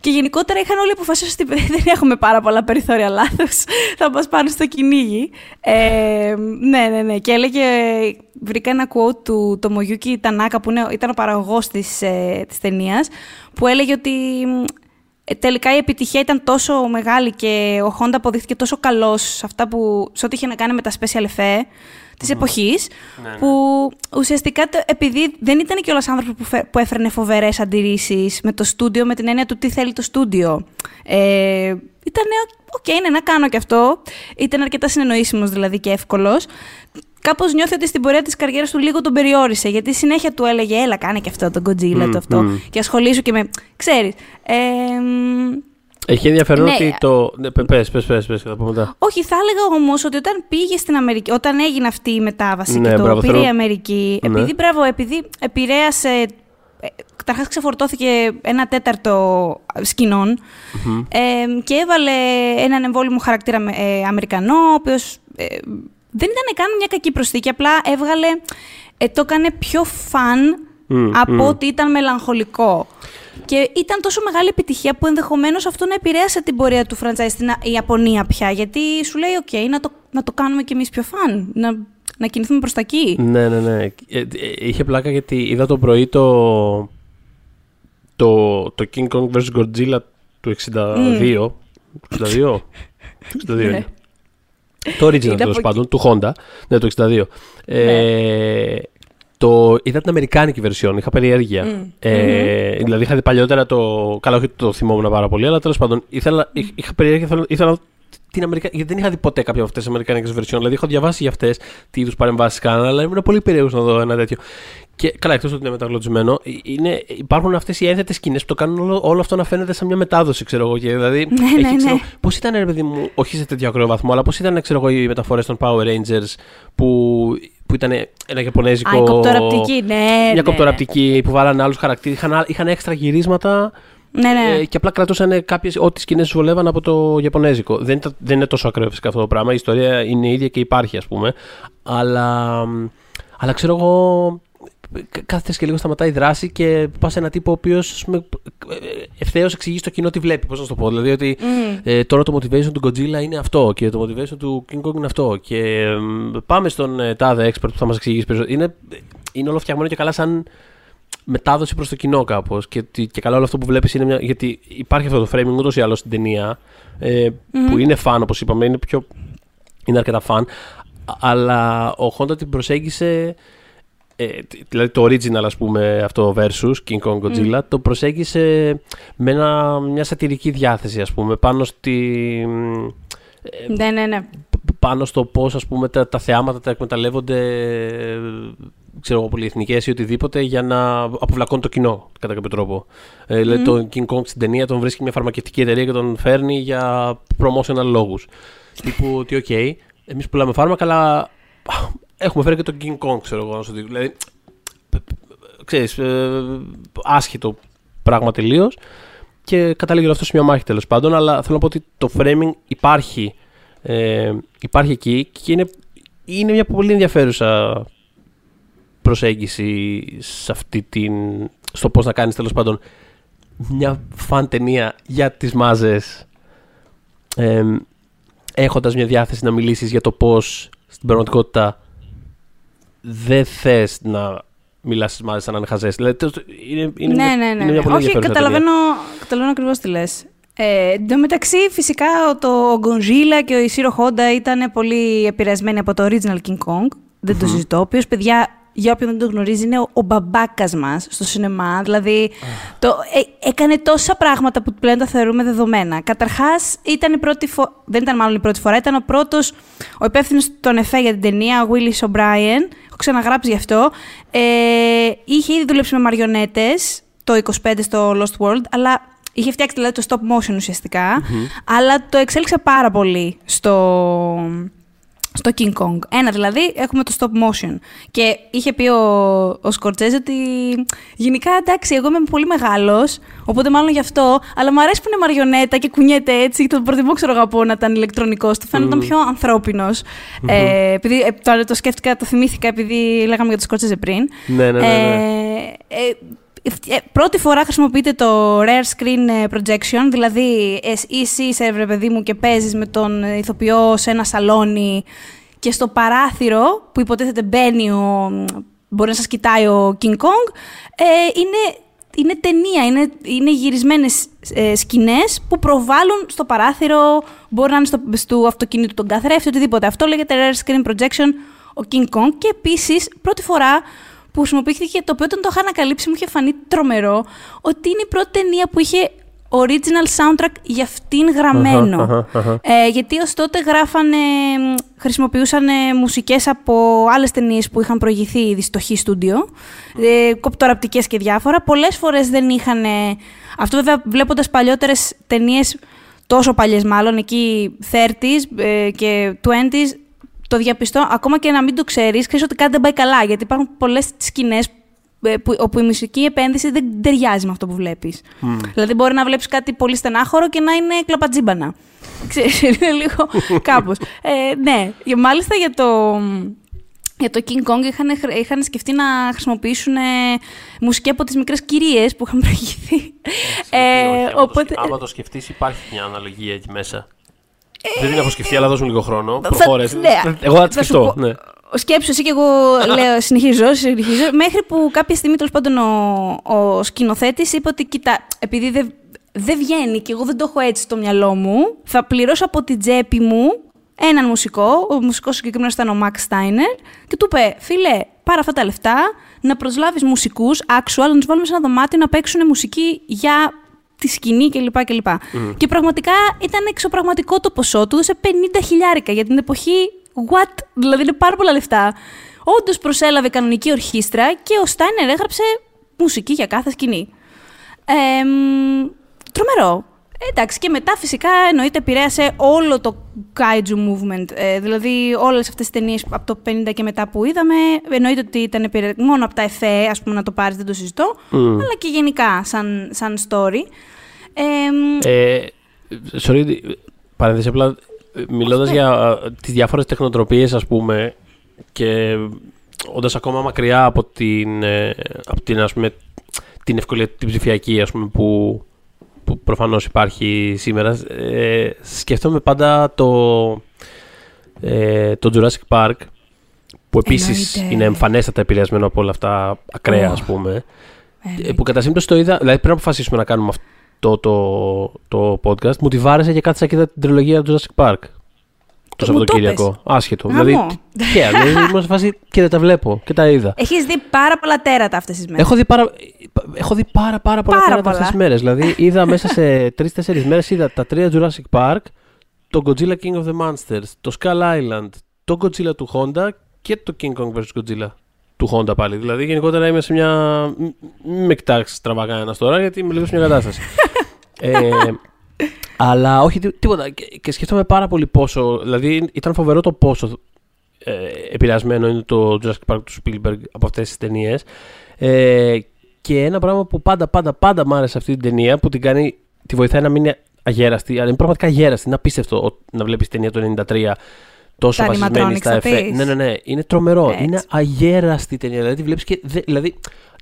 Και γενικότερα είχαν όλοι αποφασίσει ότι δεν έχουμε πάρα πολλά περιθώρια λάθος. θα μας πάνε στο κυνήγι. Ε, ναι, ναι, ναι. Και έλεγε, βρήκα ένα quote του το Μογιούκι Τανάκα, που είναι, ήταν ο παραγωγός της ε, της ταινίας, που έλεγε ότι μ, ε, τελικά η επιτυχία ήταν τόσο μεγάλη και ο Honda αποδείχθηκε τόσο καλός σε αυτά που. σε ό,τι είχε να κάνει με τα special effects της εποχής, που ουσιαστικά το- επειδή δεν ήταν κιόλα άνθρωπο που, φε- που έφερνε φοβερές αντιρρήσεις με το στούντιο, με την έννοια του τι θέλει το στούντιο. Ε, ήταν, οκ, ναι, να κάνω κι αυτό. Ήταν αρκετά συνεννοήσιμος δηλαδή και εύκολος. Κάπως νιώθει ότι στην πορεία της καριέρας του λίγο τον περιόρισε, γιατί συνέχεια του έλεγε: Έλα, κάνε και αυτό, τον Godzilla, το αυτό. Και ασχολήσου και με. ξέρεις. Ε, μ, έχει ενδιαφέρον Ναι. ότι το. Ναι, πε- πες, πες, πες, πες, θα πω μετά. όχι, θα έλεγα όμως ότι όταν πήγε στην Αμερική, όταν έγινε αυτή η μετάβαση Ναι, και το μπράβο, πήρε θέλω- η Αμερική, Ναι. επειδή, μπράβο, επειδή επηρέασε. Καταρχάς ξεφορτώθηκε ένα τέταρτο σκηνών ε, και έβαλε έναν εμβόλυμο χαρακτήρα ε, Αμερικανό, ο οποίος δεν ήταν καν μια κακή προσθήκη, απλά έβγαλε. ε, το έκανε πιο φαν Μμ, από μμ. ότι ήταν μελαγχολικό. Και ήταν τόσο μεγάλη επιτυχία που ενδεχομένως αυτό να επηρέασε την πορεία του franchise στην Α- Ιαπωνία πια. Γιατί σου λέει, OK, να το, να το κάνουμε κι εμείς πιο φαν. Να, να κινηθούμε προς τα εκεί. Ναι, ναι, ναι. Ε, ε, είχε πλάκα γιατί είδα το πρωί το, το, το King Kong vs. Godzilla του 62. 62? 62 Ναι. είναι. Το original Είδα τέλος από πάντων, του Honda. Ναι, το 62. Ε, το, είδα την αμερικάνικη version, είχα περιέργεια. Ε, Δηλαδή είχα δει παλιότερα το. Καλά, όχι το θυμόμουν πάρα πολύ, αλλά τέλος πάντων ήθελα, είχ- είχα περιέργεια, ήθελα, ήθελα να δω την Αμερικα... Γιατί δεν είχα δει ποτέ κάποια από αυτές τις αμερικάνικε version. Δηλαδή έχω διαβάσει για αυτές τι είδους παρεμβάσεις κάνανε, αλλά ήμουν πολύ περίεργος να δω ένα τέτοιο. Και καλά, εκτός ότι είναι μεταγλωτισμένο, ε, είναι, υπάρχουν αυτές οι ένθετες σκηνές που το κάνουν όλο, όλο αυτό να φαίνεται σαν μια μετάδοση, ξέρω εγώ. Και δηλαδή, Ναι, ναι, ναι. Πώς ήταν, ρε παιδί μου, όχι σε τέτοιο ακραίο βαθμό, αλλά πώς ήταν, ξέρω εγώ, οι μεταφορές των Power Rangers που, που ήταν ένα Ιαπωνέζικο. Α, η κοπτοραπτική, ναι. Μια ναι. κοπτοραπτική που βάλανε άλλους χαρακτήρες. Είχαν, α- είχαν έξτρα γυρίσματα. Ναι, ναι. ε, και απλά κρατούσαν κάποιες ό,τι σκηνές του βολεύαν από το Ιαπωνέζικο. Δεν, ήταν- δεν είναι τόσο ακραίο φυσικά αυτό το πράγμα. Η ιστορία είναι ίδια και υπάρχει, ας πούμε. Αλλά, αλλά ξέρω εγώ. κα- Κάθεται και λίγο σταματάει η δράση και πας σε ένα τύπο ο οποίος ευθέως εξηγείς στο κοινό τι βλέπει. Πώς να σου το πω. Δηλαδή ότι ε, τώρα το motivation του Godzilla είναι αυτό και το motivation του King Kong είναι αυτό. Και ε, πάμε στον ε, τάδε expert που θα μας εξηγήσει περισσότερο. Είναι, είναι όλο φτιαγμένο και καλά σαν μετάδοση προς το κοινό κάπως. Και, ότι- και καλά όλο αυτό που βλέπεις είναι μια. Γιατί υπάρχει αυτό το framing ούτως ή άλλως στην ταινία. Ε, Που είναι φαν, όπως είπαμε. Είναι, πιο, είναι αρκετά φαν. Αλλά ο Honda την προσέγγισε. Ε, τ- δηλαδή το original ας πούμε αυτό versus King Kong Godzilla το προσέγγισε με ένα, μια σατυρική διάθεση ας πούμε πάνω στη Ναι, ναι, ναι. π- πάνω στο πώς ας πούμε τα, τα θεάματα τα εκμεταλλεύονται ε, ξέρω εγώ πολυεθνικές ή οτιδήποτε για να αποβλακώνουν το κοινό κατά κάποιο τρόπο. Ε, δηλαδή τον King Kong στην ταινία τον βρίσκει μια φαρμακευτική εταιρεία και τον φέρνει για promotional λόγους. Τύπου ότι οκ, εμείς πουλάμε φάρμακα αλλά έχουμε φέρει και τον King Kong ξέρω εγώ να σου δείξω. Δηλαδή ξέρεις, ε, άσχετο πράγμα τελείως. Και καταλήγει όλο αυτό σε μια μάχη τέλος πάντων. Αλλά θέλω να πω ότι το framing υπάρχει, ε, υπάρχει εκεί και είναι, είναι μια πολύ ενδιαφέρουσα προσέγγιση σε αυτή την, στο πώς να κάνεις τέλος πάντων μια φαν ταινία για τις μάζες ε, έχοντας μια διάθεση να μιλήσεις για το πώς στην πραγματικότητα δεν θες να μιλάς στις μάζες σαν να είναι χαζές. Δηλαδή, τέλος, είναι, είναι, ναι, μια- ναι, ναι. είναι ναι. μια πολύ Όχι, ενδιαφέρουσα καταλαβαίνω, καταλαβαίνω ακριβώς τι λες. Ε, εν τω μεταξύ, φυσικά το Γκονζίλα και ο Ισίρο Χόντα ήταν πολύ επηρεασμένοι από το original King Kong. Δεν το συζητώ. Ο οποίος, παιδιά, για όποιον δεν το γνωρίζει, είναι ο, ο μπαμπάκας μας στο σινεμά. Δηλαδή, το, ε, έκανε τόσα πράγματα που πλέον τα θεωρούμε δεδομένα. Καταρχάς, ήταν η πρώτη φο... δεν ήταν μάλλον η πρώτη φορά, ήταν ο πρώτος, ο υπεύθυνος των ΕΦΕ για την ταινία, ο Willis O'Brien. Έχω ξαναγράψει γι' αυτό. Ε, είχε ήδη δουλέψει με μαριονέτες το 25 στο Lost World, αλλά είχε φτιάξει δηλαδή το stop motion ουσιαστικα αλλά το εξέλιξε πάρα πολύ στο, στο King Kong. Ένα δηλαδή, έχουμε το stop motion. Και είχε πει ο, ο Σκορτσέζε ότι γενικά εντάξει, εγώ είμαι πολύ μεγάλος, οπότε μάλλον γι' αυτό, αλλά μου αρέσει που είναι μαριονέτα και κουνιέται έτσι. Και το προτιμώ, ξέρω αγαπώ, να ήταν ηλεκτρονικός. Του φαίνονταν πιο ανθρώπινος. Ε, επειδή ε, το, το σκέφτηκα, το θυμήθηκα επειδή λέγαμε για το Σκορτσέζε πριν. Ναι, ναι, ναι, ναι. Ε, ε, ε, πρώτη φορά χρησιμοποιείται το Rare Screen ε, Projection, δηλαδή εσύ εσύ είσαι ρε παιδί μου και παίζεις με τον ηθοποιό σε ένα σαλόνι και στο παράθυρο που υποτίθεται μπαίνει ο, μπορεί να σας κοιτάει ο King Kong, ε, είναι, είναι ταινία, είναι, είναι γυρισμένες ε, σκηνές που προβάλλουν στο παράθυρο, μπορεί να είναι στο, στο αυτοκίνητο τον καθρέφτη, οτιδήποτε. Αυτό λέγεται Rare Screen Projection ο King Kong και επίσης πρώτη φορά που χρησιμοποιήθηκε, το οποίο όταν το είχα ανακαλύψει μου είχε φανεί τρομερό, ότι είναι η πρώτη ταινία που είχε original soundtrack για αυτήν γραμμένο. Αχα, αχα, αχα. Ε, γιατί ως τότε γράφανε, μ, χρησιμοποιούσαν ε, μουσικές από άλλες ταινίες που είχαν προηγηθεί ήδη στο Χ Studio, ε, κοπτοραπτικές και διάφορα. Πολλές φορές δεν είχαν... ε, αυτό βέβαια βλέποντας παλιότερες ταινίες, τόσο παλιές μάλλον, εκεί 30s ε, και 20s, το διαπιστώ, ακόμα και να μην το ξέρεις, ξέρεις ότι κάτι δεν πάει καλά, γιατί υπάρχουν πολλές σκηνές ε, που, όπου η μουσική επένδυση δεν ταιριάζει με αυτό που βλέπεις. Δηλαδή μπορεί να βλέπεις κάτι πολύ στενάχωρο και να είναι κλαπατζίμπανα. Ξέρεις, είναι λίγο κάπως. Ε, ναι, και μάλιστα για το, για το King Kong είχαν, χρ- είχαν σκεφτεί να χρησιμοποιήσουν ε, μουσική από τις μικρές κυρίες που είχαν προηγηθεί. Ε, οπότε, Άμα το σκεφτείς, υπάρχει μια αναλογία εκεί μέσα. Δεν την έχω σκεφτεί, αλλά δώσ' μου λίγο χρόνο. θα- Προχώρες. ναι, Εγώ θα τη θα σου σκεφτώ. πω. Ναι. Σκέψου εσύ και εγώ λέω, συνεχίζω, συνεχίζω. Μέχρι που κάποια στιγμή τέλος πάντων ο, ο σκηνοθέτης είπε ότι κοίτα, επειδή δεν δεν βγαίνει και εγώ δεν το έχω έτσι στο μυαλό μου, θα πληρώσω από την τσέπη μου έναν μουσικό. Ο μουσικός συγκεκριμένος ήταν ο Max Steiner. Και του είπε, φίλε, πάρε αυτά τα λεφτά να προσλάβεις μουσικούς, actual, να τους βάλουμε σε ένα δωμάτιο να παίξουν μουσική για τη σκηνή κλπ. κλπ. Και πραγματικά ήταν εξωπραγματικό το ποσό του, σε 50 χιλιάρικα για την εποχή. What? Δηλαδή είναι πάρα πολλά λεφτά. Όντως προσέλαβε κανονική ορχήστρα και ο Στάινερ έγραψε μουσική για κάθε σκηνή. Ε, μ, τρομερό. Ε, εντάξει, και μετά φυσικά εννοείται επηρέασε όλο το kaiju movement. Ε, δηλαδή όλες αυτές τις ταινίες από το 50 και μετά που είδαμε, εννοείται ότι ήταν επηρεασ... μόνο από τα εφέ, ας πούμε να το πάρεις, δεν το συζητώ, αλλά και γενικά σαν, σαν story. Ε, μ, Ε, sorry, παρένθεση απλά, μιλώντας για ε, τις διάφορες τεχνοτροπίες ας πούμε και όντας ακόμα μακριά από την, ε, από την, ας πούμε, την ευκολία την ψηφιακή ας πούμε, που, που προφανώς υπάρχει σήμερα ε, σκέφτομαι πάντα το, ε, το Jurassic Park που επίσης Εννοείται. είναι εμφανέστατα επηρεασμένο από όλα αυτά ακραία ας πούμε ε, ε, που κατά σύμπτωση το είδα, δηλαδή πριν αποφασίσουμε να κάνουμε αυτό το, το podcast, μου τη βάρεσε και κάθισα και είδα την τριλογία του Jurassic Park. Το Μου το Σαββατοκύριακο. Άσχετο. Γαμό. Δηλαδή, τυχαία. δηλαδή, ήμουν σε φάση και δεν τα βλέπω και τα είδα. Έχεις δει πάρα πολλά τέρατα αυτές τις μέρες. Έχω δει πάρα, έχω δει πάρα, πάρα πολλά Πάρα τέρατα αυτές πολλά. τις μέρες. Δηλαδή, είδα μέσα σε τρει-τέσσερι μέρες είδα τα τρία Jurassic Park, το Godzilla King of the Monsters, το Skull Island, το Godzilla του Honda και το King Kong vs. Godzilla του Honda πάλι. Δηλαδή, γενικότερα είμαι σε μια. Μην με κοιτάξεις στραβά κανένας τώρα, γιατί είμαι λίγο σε μια κατάσταση. ε, αλλά όχι τί- τίποτα. Και, και σκέφτομαι πάρα πολύ πόσο. Δηλαδή, ήταν φοβερό το πόσο ε, επηρεασμένο είναι το Jurassic Park του Spielberg από αυτές τις ταινίες. Ε, και ένα πράγμα που πάντα, πάντα, πάντα μ' άρεσε αυτή την ταινία, που την κάνει, τη βοηθάει να μην είναι αγέραστη, αλλά είναι πραγματικά αγέραστη. Είναι απίστευτο ο- να βλέπεις ταινία το 93 τόσο Τα βασισμένη animatronics στα θα εφέ. πεις. Ναι, ναι, ναι. Είναι τρομερό. Έτσι. Είναι αγέραστη ταινία. Δηλαδή, τη βλέπεις και. δε- δηλαδή,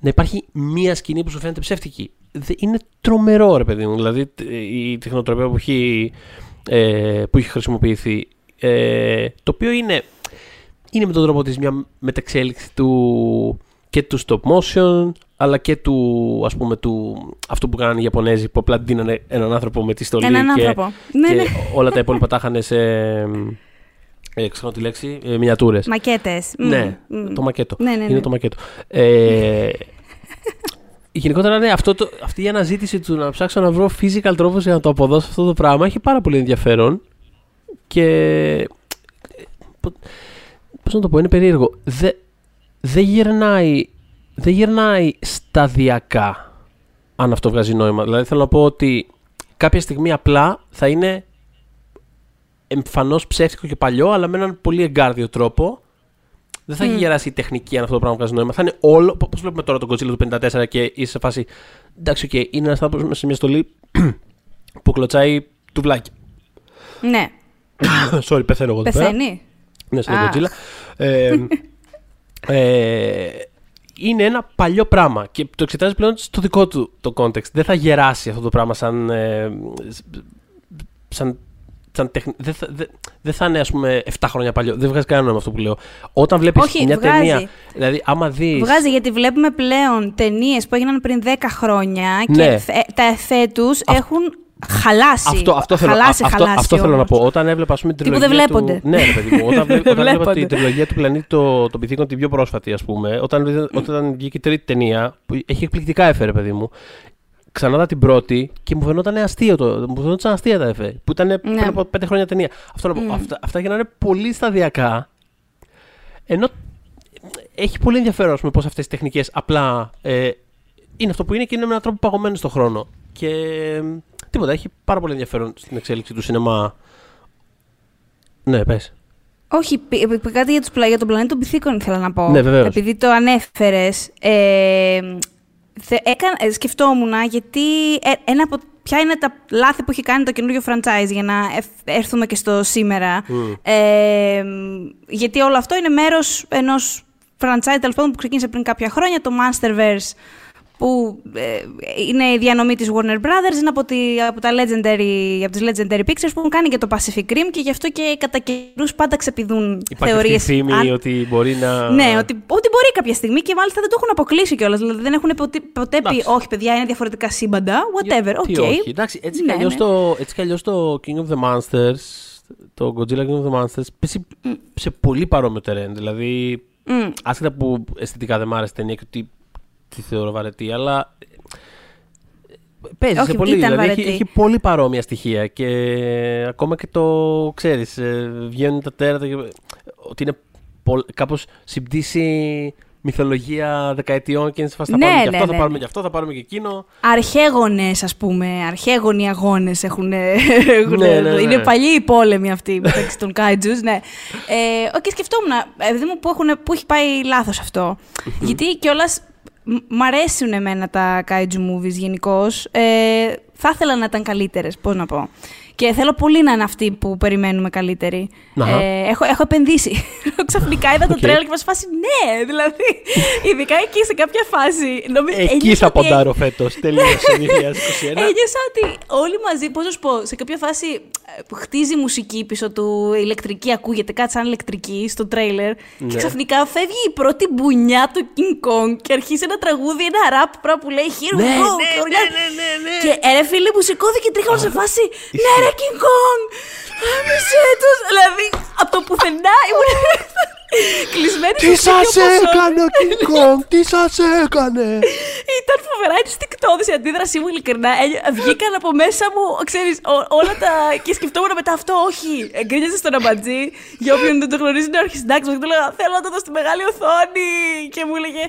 να υπάρχει μία σκηνή που σου φαίνεται ψεύτικη. Δε- είναι τρομερό, ρε παιδί μου. Δηλαδή, τ- η τεχνοτροπία που έχει, ε, που έχει χρησιμοποιηθεί. Ε, το οποίο είναι, είναι με τον τρόπο της μια μεταξέλιξη του και του stop motion αλλά και του ας πούμε του αυτού που κάνανε οι Ιαπωνέζοι που απλά δίνανε έναν άνθρωπο με τη στολή Έναν και, άνθρωπο. Ναι, και ναι. όλα τα υπόλοιπα τα είχαν σε ε, ξέρω τη λέξη, ε, μινιατούρες. Μακέτες. Ναι, το μακέτο. Ναι, ναι, ναι. Είναι το μακέτο. Ε, γενικότερα, ναι, αυτό το, αυτή η αναζήτηση του να ψάξω να βρω physical τρόπο για να το αποδώσω αυτό το πράγμα έχει πάρα πολύ ενδιαφέρον. Και. Πώς να το πω, είναι περίεργο. Δεν δεν γυρνάει, δεν γυρνάει σταδιακά, αν αυτό βγάζει νόημα. Δηλαδή, θέλω να πω ότι κάποια στιγμή απλά θα είναι εμφανώς ψεύτικο και παλιό, αλλά με έναν πολύ εγκάρδιο τρόπο. Δεν θα έχει γεράσει η τεχνική αν αυτό το πράγμα βγάζει νόημα. Θα είναι όλο. Πώς βλέπουμε τώρα τον Godzilla του 54 και είσαι σε φάση. Εντάξει, οκ, είναι ένας άνθρωπος μέσα σε μια στολή που κλωτσάει τουβλάκι. Ναι. Sorry, πεθαίνω εγώ εδώ πέρα. Πεθαίνει. Ναι, σαν Α. τον Godzilla. Ε, ε, είναι ένα παλιό πράγμα και το εξετάζει πλέον στο δικό του το context. Δεν θα γεράσει αυτό το πράγμα σαν. ε, σαν σαν τεχνη... δεν, θα, δεν, δεν θα είναι ας πούμε 7 χρόνια παλιό. Δεν βγάζει κανένα νόημα αυτό που λέω. Όταν βλέπεις Όχι, μια βγάζει. ταινία. Δηλαδή, άμα δεις... Βγάζει γιατί βλέπουμε πλέον ταινίες που έγιναν πριν 10 χρόνια Ναι. και θε- τα εφέ τους έχουν χαλάσει. Αυτό, αυτό, θέλω, χαλάσει, α- αυτό, χαλάσει αυτό θέλω να όμως. πω. Όταν έβλεπα, ας πούμε, την Τύπου τριλογία δεν βλέπονται. Του... Ναι, ρε παιδί μου. Όταν, βλέ... Δεν όταν έβλεπα βλέπονται. την τριλογία του πλανήτη των το πυθίκων, την πιο πρόσφατη, ας πούμε, όταν, όταν βγήκε η τρίτη ταινία, που έχει εκπληκτικά εφέ, ρε παιδί μου, ξανά είδα την πρώτη και μου φαινόταν αστείο το. Μου φαινόταν αστεία τα εφέ. Που ήταν πριν Ναι. από πέντε χρόνια ταινία. Αυτό να πω. Αυτά, αυτά γίνανε πολύ σταδιακά. Ενώ έχει πολύ ενδιαφέρον, ας πούμε, πώς αυτές τι τεχνικές απλά ε, είναι αυτό που είναι και είναι με έναν τρόπο παγωμένο στον χρόνο. Και ε, τίποτα, έχει πάρα πολύ ενδιαφέρον στην εξέλιξη του σινεμά. Ναι, πες. Όχι, π- π- κάτι για, τους, πλα- για τον πλανήτη των πυθίκων ήθελα να πω. Ναι, βεβαίως. Επειδή το ανέφερες. Ε, θε, έκανα, ε, σκεφτόμουν γιατί ε, ένα από. Ποια είναι τα λάθη που έχει κάνει το καινούριο franchise για να εφ- έρθουμε και στο σήμερα. Ε, γιατί όλο αυτό είναι μέρος ενός franchise τέλος πάντων που ξεκίνησε πριν κάποια χρόνια, το Monsterverse, που ε, είναι η διανομή της Warner Brothers, είναι από, τη, από, τα legendary, από τις Legendary Pictures που έχουν κάνει και το Pacific Rim και γι' αυτό και κατά καιρούς πάντα ξεπηδούν Υπάρχει αυτή η θεωρίες. φήμη αν- ότι μπορεί να. ναι, ότι, ότι μπορεί κάποια στιγμή και μάλιστα δεν το έχουν αποκλείσει κιόλας. Δηλαδή δεν έχουν ποτέ, ποτέ πει, Εντάξει. Όχι, παιδιά, είναι διαφορετικά σύμπαντα. Whatever, οκ. Τι όχι. Εντάξει, έτσι Ναι, κι αλλιώς ναι. το, έτσι κι αλλιώς το King of the Monsters, το Godzilla King of the Monsters, πέσει σε πολύ παρόμοιο terrain. Δηλαδή, Μμ. άσχετα που αισθητικά δεν μ' άρεσε η ταινία και ότι τη θεωρώ βαρετή, αλλά ε, παίζει Όχι, σε πολύ. ήταν Δηλαδή, έχει, βαρετή. έχει πολύ παρόμοια στοιχεία και ακόμα και το ξέρεις, ε, βγαίνουν τα τέρατα και, ότι είναι πολ- κάπως συμπτήσει μυθολογία δεκαετιών και είναι σε φάση θα Ναι, πάρουμε και ναι, αυτό, θα ναι, πάρουμε ναι. και αυτό, θα πάρουμε και εκείνο. Αρχαίγονες, ας πούμε. Αρχαίγονοι αγώνες έχουν. έχουν- Ναι, ναι, ναι. Είναι παλιοί οι πόλεμοι αυτοί μεταξύ των κάιτζους. Ναι. Ε, και σκεφτόμουν, επειδή μου που, έχουν, που έχει πάει λάθος αυτό. Γιατί κιόλας μ' αρέσουν εμένα τα kaiju movies γενικώς. Ε, θα ήθελα να ήταν καλύτερες, πώς να πω. Και θέλω πολύ να είναι αυτοί που περιμένουμε καλύτεροι. Αχα. Ε, έχω, έχω επενδύσει. Ξαφνικά είδα το Οκ. τρέιλ και μα φάση ναι, δηλαδή. Ειδικά εκεί σε κάποια φάση. νομι- Εκεί ένιωσα θα ότι ποντάρω φέτος. Τελείωσε 2021. Ένιωσα ότι όλοι μαζί, πώς να σου πω, σε κάποια φάση ε, που χτίζει η μουσική πίσω του, η ηλεκτρική ακούγεται κάτι σαν ηλεκτρική στο τρέιλερ. Και Ναι. ξαφνικά φεύγει η πρώτη μπουνιά του King Kong και αρχίζει ένα τραγούδι, ένα ραπ πράγμα που λέει Here we Ναι, go. ναι, και ναι, ουρλιάζει. ναι, ναι, ναι. Και ε, ρε φίλε μου σηκώθηκε και τρίχα σε φάση. Ναι, ρε King Kong! Άμεσε τους! Δηλαδή, από το πουθενά ήμουν. Κλεισμένη Τι στο σπίτι σας όπως όλοι. έκανε ο King Kong, τι σας έκανε; Ήταν φοβερά ενστικτόδης η αντίδρασή μου, ειλικρινά. Ε, Βγήκαν από μέσα μου, ξέρεις, ό- όλα τα... και σκεφτόμουν μετά αυτό, όχι. Εγκρίνιαζε στον αμπατζή, για όποιον δεν το γνωρίζει, είναι ο αρχισυντάξης μου. Και του έλεγα, θέλω να το δω στη μεγάλη οθόνη. Και μου έλεγε,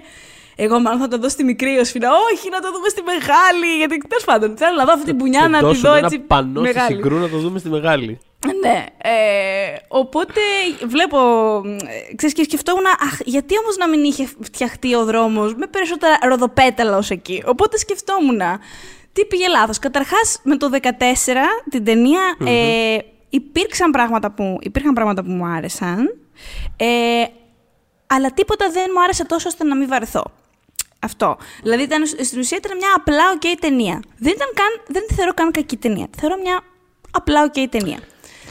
εγώ μάλλον θα το δω στη μικρή οσφίνα. Όχι, να το δούμε στη μεγάλη. Γιατί τέλος πάντων, θέλω να δω αυτή την πουνιά να τη δω έτσι. ένα πανό στη μεγάλη. συγκρού να το δούμε στη μεγάλη. Ναι. Ε, οπότε βλέπω. ε, Ξέρεις, και σκεφτόμουν, αχ, γιατί όμως να μην είχε φτιαχτεί ο δρόμος με περισσότερα ροδοπέταλα ως εκεί. Οπότε σκεφτόμουν, τι πήγε λάθος. Καταρχάς, με το 14 την ταινία ε, υπήρξαν πράγματα που, υπήρχαν πράγματα που μου άρεσαν, ε, αλλά τίποτα δεν μου άρεσε τόσο ώστε να μην βαρεθώ. Αυτό. Δηλαδή, ήταν, στην ουσία ήταν μια απλά οκ ταινία. Δεν, ήταν καν, δεν τη θεωρώ καν κακή ταινία. Τη θεωρώ μια απλά οκ ταινία.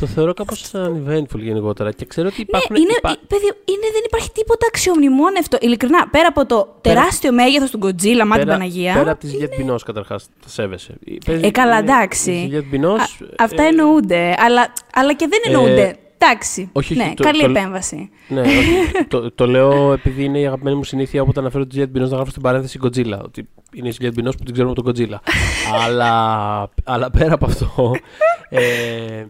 Το θεωρώ κάπως uneventful γενικότερα και ξέρω ότι υπάρχουν. Ναι, είναι, υπά- ε, παιδί, είναι, δεν υπάρχει τίποτα αξιομνημόνευτο. Ειλικρινά, πέρα από το τεράστιο μέγεθος του Godzilla, μα την Παναγία. Πέρα από τη Ζιέτ Μπινός, καταρχάς, τα σέβεσαι. Ε, καλά, εντάξει. Ζιέτ Μπινός. Α- αυτά εννοούνται. Αλλά, αλλά και δεν εννοούνται. Εντάξει. όχι, όχι, ναι, το- καλή το- επέμβαση. Ναι, όχι, το, το λέω επειδή είναι η αγαπημένη μου συνήθεια όποτε αναφέρω τη Ζιέτ Μπινό να γράφω στην παρένθεση Godzilla. Ότι είναι η Ζιέτ Μπινό που την ξέρουμε από τον Godzilla. αλλά, αλλά πέρα από αυτό. Ε,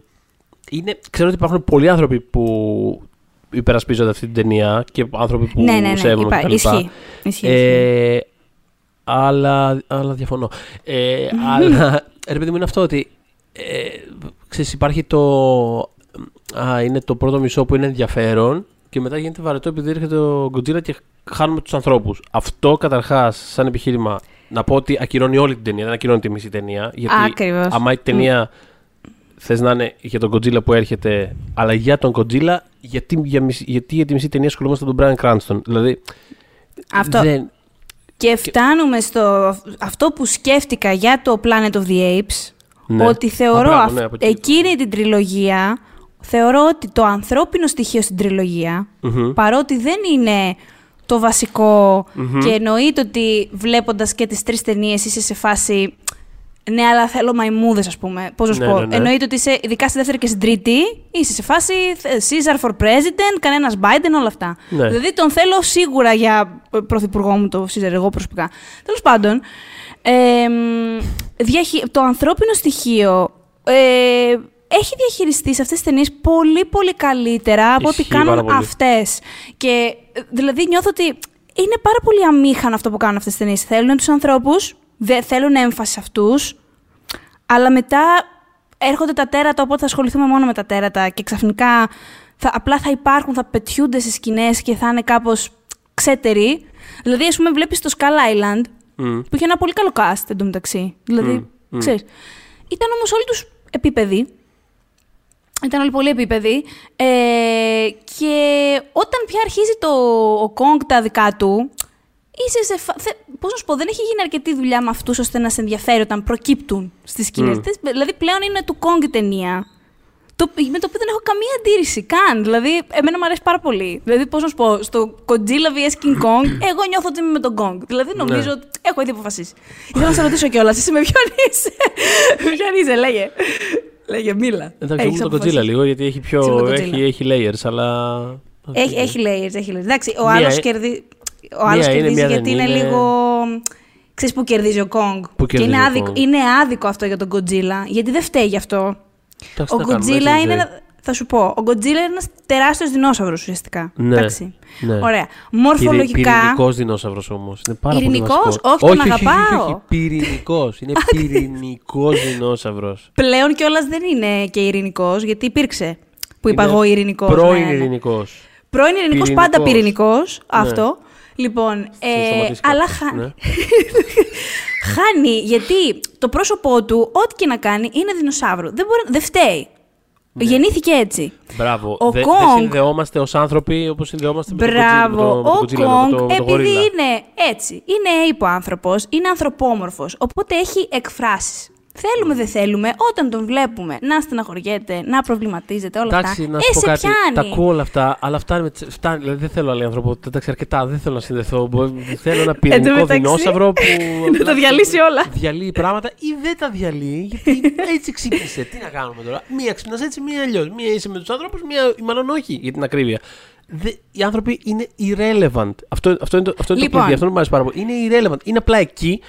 είναι, ξέρω ότι υπάρχουν πολλοί άνθρωποι που υπερασπίζονται αυτή την ταινία και άνθρωποι που ναι, ναι, ναι. σέβομαι Υπά- κτλ. ισχύει. Ισχύει, ισχύει. Ε, αλλά, αλλά διαφωνώ. Ε, αλλά ρε παιδί μου είναι αυτό ότι ε, ξέρεις, υπάρχει το. Α, είναι το πρώτο μισό που είναι ενδιαφέρον και μετά γίνεται βαρετό επειδή έρχεται ο Godzilla και χάνουμε τους ανθρώπους. Αυτό καταρχάς, σαν επιχείρημα, να πω ότι ακυρώνει όλη την ταινία, δεν ακυρώνει τη μισή ταινία. Γιατί Ακριβώς. άμα η ταινία θες να είναι για τον Godzilla που έρχεται, αλλά για τον Godzilla, γιατί για, μισή- γιατί για τη μισή ταινία ασχολούμαστε με τον Brian Cranston. Δηλαδή. Αυτό. Δεν, Και φτάνουμε στο αυτό που σκέφτηκα για το Planet of the Apes, Ναι. ότι θεωρώ Α, μπράβο, αυ- ναι, από εκεί. εκείνη την τριλογία, θεωρώ ότι το ανθρώπινο στοιχείο στην τριλογια παρότι δεν είναι το βασικο και εννοείται ότι βλέποντας και τις τρεις ταινίες είσαι σε φάση ναι, αλλά θέλω μαϊμούδες, ας πούμε. Πώς να σου Ναι, πω. ναι, ναι. Εννοείται ότι είσαι, ειδικά στη δεύτερη και στην τρίτη, είσαι σε φάση ε, Caesar for president, κανένας Biden, όλα αυτά. Ναι. Δηλαδή τον θέλω σίγουρα για ε, πρωθυπουργό μου το Caesar, εγώ προσωπικά. Τέλος πάντων, ε, μ, διαχει- το ανθρώπινο στοιχείο ε, έχει διαχειριστεί σε αυτές τις ταινίες πολύ πολύ καλύτερα από ό,τι Ισχύει πάρα κάνουν πολύ. αυτές. Και ε, δηλαδή νιώθω ότι είναι πάρα πολύ αμήχανο αυτό που κάνουν αυτές τις ταινίες. Θέλουν τους ανθρώπους, δεν θέλουν έμφαση σε αυτούς, αλλά μετά έρχονται τα τέρατα, οπότε θα ασχοληθούμε μόνο με τα τέρατα και ξαφνικά θα, απλά θα υπάρχουν, θα πετιούνται σε σκηνές και θα είναι κάπως ξέτεροι. Δηλαδή, ας πούμε, βλέπεις το Skull Island, που είχε ένα πολύ καλό cast εντωμεταξύ. Δηλαδή, ξέρεις. Ήταν όμως όλοι τους επίπεδοι. Ήταν όλοι πολύ επίπεδοι. Ε, και όταν πια αρχίζει το, ο Κόγκ τα δικά του, είσαι σε. Φα... θε- Πώς να σου πω, δεν έχει γίνει αρκετή δουλειά με αυτούς ώστε να σε ενδιαφέρει όταν προκύπτουν στις σκηνές. Δηλαδή πλέον είναι του Κόγκ η ταινία. Το, με το οποίο δεν έχω καμία αντίρρηση καν. Δηλαδή, εμένα μου αρέσει πάρα πολύ. Δηλαδή, πώς να σου πω, στο Godzilla vs King Kong, εγώ νιώθω ότι είμαι με τον Kong. Δηλαδή, νομίζω ότι έχω ήδη αποφασίσει. Ήθελα να σε ρωτήσω κιόλας, εσύ με ποιον είσαι. Με ποιον είσαι, λέγε. Λέγε, μίλα. Εντάξει, Έχεις μου το αποφασίσει. Godzilla λίγο γιατί έχει, Εσύ με πιο, το Godzilla. έχει, έχει layers, αλλά. Έχει, έχει layers, έχει layers. Εντάξει, ο Μία άλλος ε- κερδίζει. Ο μία άλλος είναι, κερδίζει μία δεν γιατί είναι, είναι. λίγο. Ξέρεις που κερδίζει ο Kong. Πού και κερδίζει είναι ο άδικο, Kong? είναι άδικο αυτό για τον Godzilla. Γιατί δεν φταίει γι' αυτό. Εντάξει, Ο τι να κάνουμε, Godzilla έτσι είναι. Ζωή. ένα- Θα σου πω, ο Godzilla είναι ένας τεράστιος δεινόσαυρος ουσιαστικά. Ναι, Εντάξει. ναι. Ωραία. Μορφολογικά. Πυρηνικός δεινόσαυρος όμως. Είναι πάρα Ειρηνικός; πολύ βασικός. Όχι, τον όχι, όχι, αγαπάω. όχι, Πυρηνικός. Είναι πυρηνικός δεινόσαυρος. Πλέον κιόλας δεν είναι και ειρηνικός, γιατί υπήρξε. Που είπα Είναι εγώ ειρηνικός. Πρώην ειρηνικός. Πρώην ειρηνικός, Πυρηνικός. πάντα πυρηνικός. Αυτό. Λοιπόν, ε, σταματήσει αλλά κάποιος, χάνει. ναι. χάνει, γιατί το πρόσωπό του, ό,τι και να κάνει, είναι δεινοσαύρο. Δεν, μπορεί, δεν φταίει. Γεννήθηκε έτσι. Μπράβο. Ο Δεν Kong- συνδεόμαστε ως άνθρωποι όπως συνδεόμαστε με τον Godzilla, Μπράβο. με το- με Ο τον Godzilla, με Κόγκ, το- με το επειδή γορίλα. είναι έτσι, είναι υποάνθρωπος, είναι ανθρωπόμορφος, οπότε έχει εκφράσεις. Θέλουμε, δεν θέλουμε, όταν τον βλέπουμε να στεναχωριέται, να προβληματίζεται, όλα Εντάξει, αυτά. να ε, σου πω σε κάτι. πιάνει. Τα ακούω όλα αυτά, αλλά φτάνει. με τις- φτάνει δηλαδή, δεν θέλω άλλη ανθρωπότητα. Εντάξει, αρκετά. Δεν θέλω να συνδεθώ. Μπο- Θέλω ένα πυρηνικό μεταξύ, δεινόσαυρο που. να τα διαλύσει όλα. Διαλύει πράγματα ή δεν τα διαλύει. Γιατί έτσι ξύπνησε. Τι να κάνουμε τώρα; Μία ξυπνάς έτσι, μία αλλιώς. Μία είσαι με τους άνθρωπους, μία μάλλον όχι για την ακρίβεια. Δε, οι άνθρωποι είναι irrelevant. Αυτό, αυτό είναι το, αυτό είναι Λοιπόν. το κλειδί. Αυτό που μου αρέσει πάρα πολύ. Είναι irrelevant. Είναι απλά εκεί.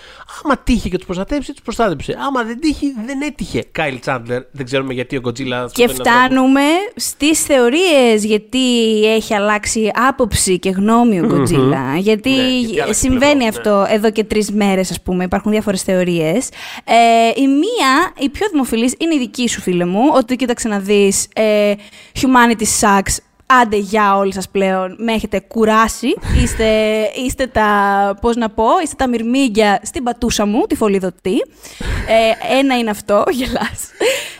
Άμα τύχε και τους προστατέψει, τους προστάτεψε. Άμα δεν τύχε, δεν έτυχε. Κάιλ Τσάντλερ, δεν ξέρουμε γιατί ο Godzilla. Και σκοτώνει ανθρώπους. φτάνουμε στις θεωρίες γιατί έχει αλλάξει άποψη και γνώμη ο Godzilla. Γιατί, Ναι, γιατί άλλαξε συμβαίνει πλευρό, αυτό εδώ και τρεις μέρες ας πούμε, υπάρχουν διάφορες θεωρίες. Ε, η μία, η πιο δημοφιλής, είναι η δική σου φίλε μου, ότι κοίταξε να δεις ε, humanity sucks, Άντε για όλοι σας πλέον, με έχετε κουράσει, είστε, είστε τα, πώς να πω, είστε τα μυρμήγκια στην πατούσα μου, τη φωλιδωτή. Ε, ένα είναι αυτό, γελάς.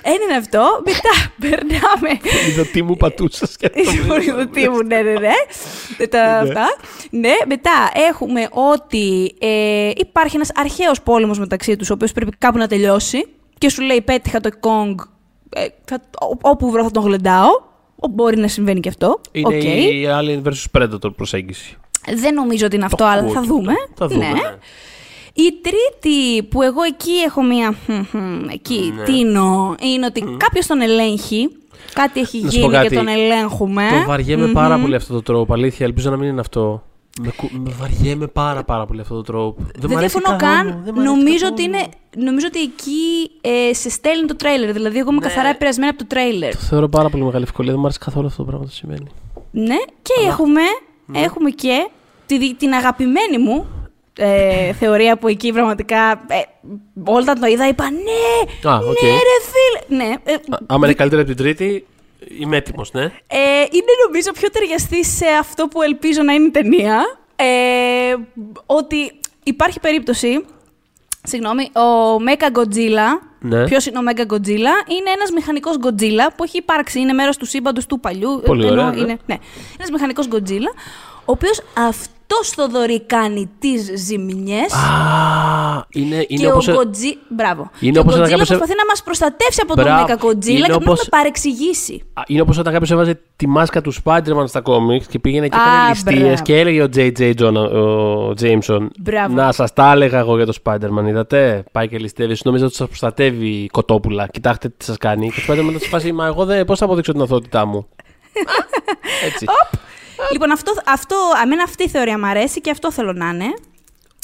Ένα είναι αυτό. Μετά περνάμε. Είδα τι μου πατούσας και αυτό. Τι μου, ναι, ναι, ναι. Τα αυτά. Ναι, μετά έχουμε ότι ε, υπάρχει ένας αρχαίος πόλεμος μεταξύ τους, ο οποίος πρέπει κάπου να τελειώσει και σου λέει πέτυχα το Kong, ε, θα- ό- όπου βρω θα τον γλεντάω. Ο- Μπορεί να συμβαίνει και αυτό. Είναι Οκ. η Alien vs Predator προσέγγιση. Δεν νομίζω ότι είναι αυτό, Το αλλά ακούω θα και δούμε. αυτό. Θα δούμε, Ναι. ναι. Η τρίτη που εγώ εκεί έχω μία. χμ, χμ, Εκεί Ναι. τίνω. Είναι ότι κάποιος τον ελέγχει. Κάτι έχει Να σου πω γίνει και κάτι. τον ελέγχουμε. Το βαριέμαι πάρα πολύ αυτό το τρόπο. Αλήθεια, ελπίζω να μην είναι αυτό. Με, κου- με βαριέμαι πάρα πάρα πολύ αυτό το τρόπο. Δεν μ' αρέσει διαφωνώ καθόλου, καν. δεν μ' αρέσει Νομίζω καθόλου. ότι, είναι, νομίζω ότι εκεί ε, σε στέλνει το τρέιλερ. Δηλαδή, εγώ είμαι Ναι. καθαρά επηρεασμένη από το τρέιλερ. Το θεωρώ πάρα πολύ μεγάλη ευκολία. Δεν μου αρέσει καθόλου αυτό το πράγμα που σημαίνει. Ναι, και έχουμε, Ναι. έχουμε και τη, δι- την αγαπημένη μου ε, θεωρία που εκεί πραγματικά ε, όταν το είδα είπα ναι, Α, οκ. ναι ρε φίλε. Ναι, ε, Α, Άμα είναι καλύτερη από την τρίτη, είμαι έτοιμος, ναι. Ε, είναι νομίζω πιο ταιριαστή σε αυτό που ελπίζω να είναι η ταινία. Ε, ότι υπάρχει περίπτωση. Συγγνώμη, ο Mecha Godzilla. Ναι. Ποιος είναι ο Mecha Godzilla, είναι ένας μηχανικός Godzilla που έχει υπάρξει, είναι μέρος του σύμπαντος του παλιού. Πολύ ενώ ωραία, ναι. Είναι, ναι. Ένας μηχανικός Godzilla, ο οποίος αυτό το δωρή κάνει τις ζημιέ. Α, είναι, Και είναι ο όπως... Godzilla. Μπράβο. είναι και ο όπως Godzilla όταν κάποιος- προσπαθεί να μας προστατεύσει από τον Μπράβο. Mecha Godzilla Είναι και πρέπει να όπως- με παρεξηγήσει. Α, Είναι όπως όταν κάποιος έβαζε τη μάσκα του Spider-Man στα κόμιξ και πήγαινε και Α, έκανε ληστείες μπράβο. και έλεγε ο J.J. John, ο Jameson. Μπράβο. Να σας τα έλεγα εγώ για το Spider-Man, είδατε; Πάει και ληστεύει. Νόμιζα ότι σας προστατεύει η κοτόπουλα. Κοιτάξτε τι σας κάνει. Και ο Spider-Man θα σε φάσει, Μα εγώ δεν. Πώς θα αποδείξω την αθωότητά μου; Έτσι. Λοιπόν, αυτό, αυτό, αμένα αυτή η θεωρία μου αρέσει και αυτό θέλω να είναι.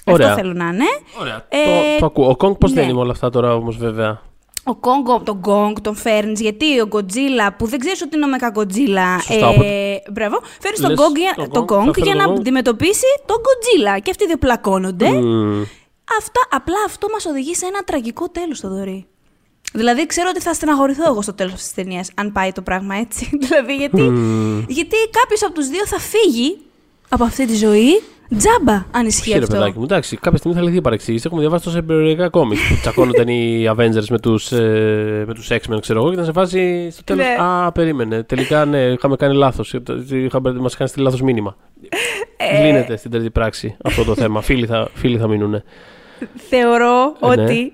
Ωραία. Αυτό θέλω να είναι. Ωραία. Ε, το, το ακούω. Ο Kong πώς ναι. δεν με όλα αυτά τώρα όμως, βέβαια; Ο Kong, τον Kong τον φέρνει, γιατί ο Godzilla που δεν ξέρει ότι είναι ο Mecha Godzilla. Σωστά, οπότε- μπράβο, φέρνει τον Λες, Kong, για, τον τον Kong, θα Kong φέρω για τον να Kong. αντιμετωπίσει τον Godzilla. Και αυτοί δύο πλακώνονται. Μμμ. Αυτά, απλά αυτό μας οδηγεί σε ένα τραγικό τέλος στο δωρή. Δηλαδή, ξέρω ότι θα στεναχωρηθώ εγώ στο τέλος της ταινίας, αν πάει το πράγμα έτσι. δηλαδή, γιατί, γιατί κάποιος από τους δύο θα φύγει από αυτή τη ζωή τζάμπα, αν ισχύει Χαίρε, αυτό. παιδάκι μου. Εντάξει, κάποια στιγμή θα λυθεί η παρεξήγηση. Έχουμε διαβάσει τόσα περιοδικά κόμικ που τσακώνονταν οι Avengers με τους ε, με τους X-Men, ξέρω εγώ, και ήταν σε φάση στο τέλος. Ναι. Α, περίμενε. Τελικά, ναι, είχαμε κάνει λάθος. Μας είχαν στείλει λάθος μήνυμα. Ε. Λύνεται στην τρίτη πράξη αυτό το θέμα. φίλοι, θα, φίλοι θα μείνουν. Θεωρώ Ε, ναι. ότι.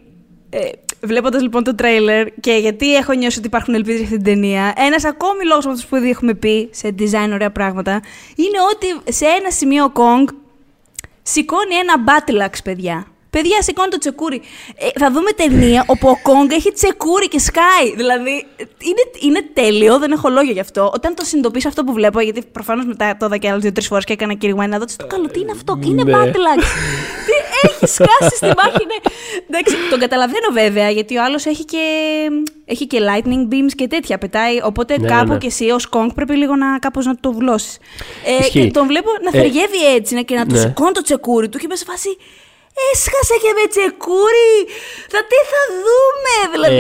Ε, Βλέποντας λοιπόν το τρέιλερ και γιατί έχω νιώσει ότι υπάρχουν ελπίδες για αυτή την ταινία, ένας ακόμη λόγος από αυτούς που ήδη έχουμε πει σε design ωραία πράγματα είναι ότι σε ένα σημείο ο Kong σηκώνει ένα battle axe, παιδιά. Παιδιά, σηκώνει το τσεκούρι. Ε, θα δούμε ταινία όπου ο Kong έχει τσεκούρι και σκάει. Δηλαδή, είναι, είναι τέλειο, δεν έχω λόγια γι' αυτό. Όταν το συνειδητοποιήσω αυτό που βλέπω, γιατί προφανώς μετά το είδα και άλλες δύο-τρεις φορές και έκανα και rewind να δω τι το καλό, τι είναι αυτό, είναι Ναι. battle axe. τι έχει σκάσει στη μάχη, ναι. Εντάξει, τον καταλαβαίνω βέβαια, γιατί ο άλλος έχει και, έχει και lightning beams και τέτοια. Πετάει, οπότε Ναι, κάπου ναι. κι εσύ ως Kong πρέπει λίγο να, κάπως να το βουλώσει. Ε, Ισχύει. και τον βλέπω να Ε, θεριεύει έτσι ναι, και να του ναι. σηκώνει το τσεκούρι του και είμαι σε φάση. Έσχασε και με τσεκούρι! Θα τι θα δούμε! Δηλαδή.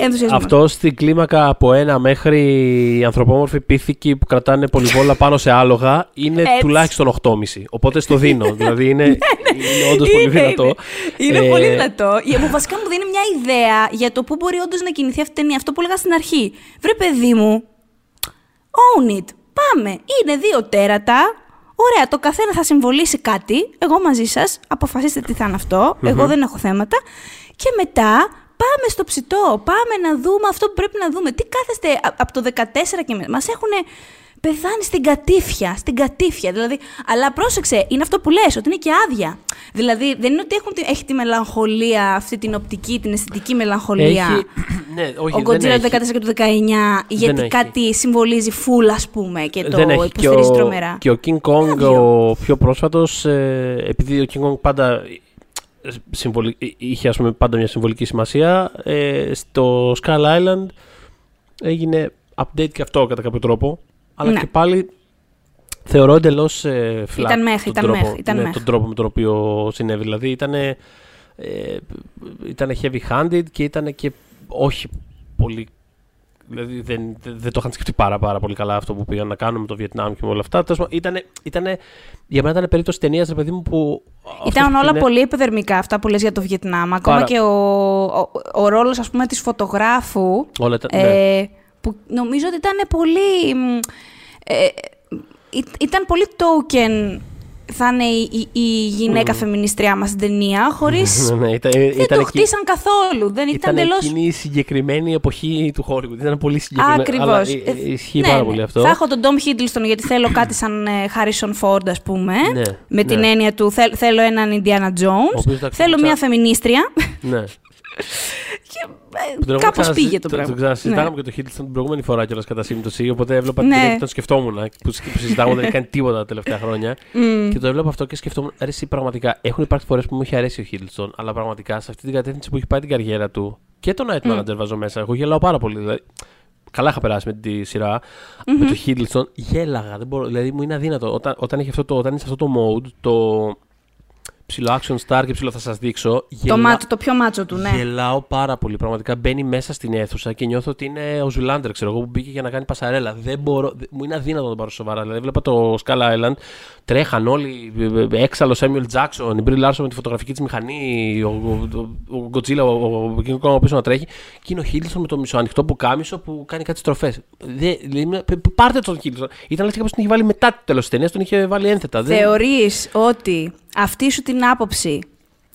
Ε, ενθουσιασμός. αυτό στην κλίμακα από ένα μέχρι ανθρωπόμορφη πίθηκη που κρατάνε πολυβόλα πάνω σε άλογα είναι Έτσι. τουλάχιστον 8,5. Οπότε στο δίνω. δηλαδή είναι, είναι όντως πολύ Είναι, δυνατό. Είναι, είναι Ε, πολύ δυνατό. Για, μου βασικά μου δίνει μια ιδέα για το πού μπορεί όντως να κινηθεί αυτή η ταινία. Αυτό που έλεγα στην αρχή. Βρε, παιδί μου, own it. Πάμε. Είναι δύο τέρατα. Ωραία, το καθένα θα συμβολήσει κάτι. Εγώ μαζί σας. Αποφασίστε τι θα είναι αυτό. Εγώ δεν έχω θέματα. Και μετά πάμε στο ψητό. Πάμε να δούμε αυτό που πρέπει να δούμε. Τι κάθεστε α- από το 14 και μετά. Μας έχουν πεθάνεις στην κατήφια. Στην κατήφια. Δηλαδή, αλλά πρόσεξε, είναι αυτό που λες, ότι είναι και άδεια. Δηλαδή, δεν είναι ότι έχουν, τη- έχει τη μελαγχολία, αυτή την οπτική, την αισθητική μελαγχολία. Έχει, ναι, όχι, ο δεν Godzilla του έχει. 14 και του 19, γιατί έχει. κάτι συμβολίζει φουλ, ας πούμε, και το δεν έχει. Και υποστηρίζει ο, τρομερά. και ο King Kong, Άδειο. ο πιο πρόσφατος, ε, επειδή ο King Kong πάντα ε, συμβολι- ε, είχε ας πούμε, πάντα μια συμβολική σημασία, ε, στο Skull Island έγινε update και αυτό κατά κάποιο τρόπο, αλλά Ναι. και πάλι θεωρώ εντελώς ε, flat Ήταν μέχ, τον ήταν τρόπο, μέχ, ήταν ναι, μέχ. τον τρόπο με τον οποίο συνέβη. Δηλαδή ήταν, ε, ήταν heavy handed και ήταν και όχι πολύ Δηλαδή δεν, δεν, δεν το είχαν σκεφτεί πάρα, πάρα πολύ καλά αυτό που πήγαν να κάνουν με το Βιετνάμ και με όλα αυτά. Τέλος πάντων, Ήτανε, ήτανε, για μένα ήταν περίπτωση ταινίας, ρε παιδί μου, που. Ήταν αυτός όλα είναι- πολύ επιδερμικά αυτά που λες για το Βιετνάμ. Ακόμα Πάρα- και ο, ο, ο ρόλος, ας πούμε, της φωτογράφου. Όλα τα- ε, ναι. Που νομίζω ότι ήταν πολύ... μ, Ε, ή- ήταν πολύ token θα είναι η, η, η γυναίκα φεμινιστριά μας στην ταινία, χωρίς... Ναι, ναι, ήταν, δεν ήταν το εκεί- χτίσαν καθόλου. Δεν ήταν, Ήταν εντελώς... εκείνη η συγκεκριμένη εποχή του Hollywood. Ήταν πολύ συγκεκριμένη. Ακριβώς. Αλλά ε, ε, ισχύει πάρα πολύ αυτό. Θα έχω τον Tom Hiddleston γιατί θέλω κάτι σαν ε, Harrison Ford, ας πούμε. Ναι, με την ναι. έννοια του θέλ- θέλω έναν Indiana Jones. οποίος, εντάξει, θέλω ξα- μια φεμινίστρια. Ναι. και Που τον ε, έχουμε κάπως ξανασυ- πήγε το Το, πράγμα. το ξανασυζητάγαμε Ναι. και το Hiddleston την προηγούμενη φορά κιόλας κατά σύμπτωση. Οπότε έβλεπα Ναι. ναι. τον σκεφτόμουν. Που, συ- που συζητάγαμε δεν έχει κάνει τίποτα τα τελευταία χρόνια. Και το έβλεπα αυτό και σκεφτόμουν. Αρέσει πραγματικά. Έχουν υπάρξει φορές που μου έχει αρέσει ο Hiddleston, αλλά πραγματικά σε αυτή την κατεύθυνση που έχει πάει την καριέρα του και το Night Manager βάζω μέσα. Εγώ γελάω πάρα πολύ. Δηλαδή, καλά είχα περάσει με τη σειρα Με το Hiddleston γέλαγα. Δεν μπορώ, δηλαδή μου είναι αδύνατο. Όταν, όταν, έχει αυτό το, όταν είναι σε αυτό το mode, το ψιλο action star και ψιλο θα σας δείξω. Το, γελά- μάτσο, το πιο μάτσο του, ναι. Γελάω πάρα πολύ. Πραγματικά μπαίνει μέσα στην αίθουσα και νιώθω ότι είναι ο Zoolander, ξέρω εγώ, που μπήκε για να κάνει πασαρέλα. Δεν μπορώ, δε- μου είναι αδύνατο να τον πάρω σοβαρά. Δηλαδή, βλέπα το Skull Island, τρέχαν όλοι, ε, ε, έξαλλο Samuel Jackson, η Brie Larson με τη φωτογραφική της μηχανή, ο, ο, ο, ο Godzilla, ο, ο, ο King Kong πίσω να τρέχει. Και είναι ο Hiddleston με το μισοανοιχτό πουκάμισο που κάνει κάτι στροφές. Πάρτε τον Hiddleston. Ήταν λες και κάποιος τον είχε βάλει μετά το τέλος της ταινίας, τον είχε βάλει ένθετα. Δεν- Θεωρείς ότι αυτή σου την άποψη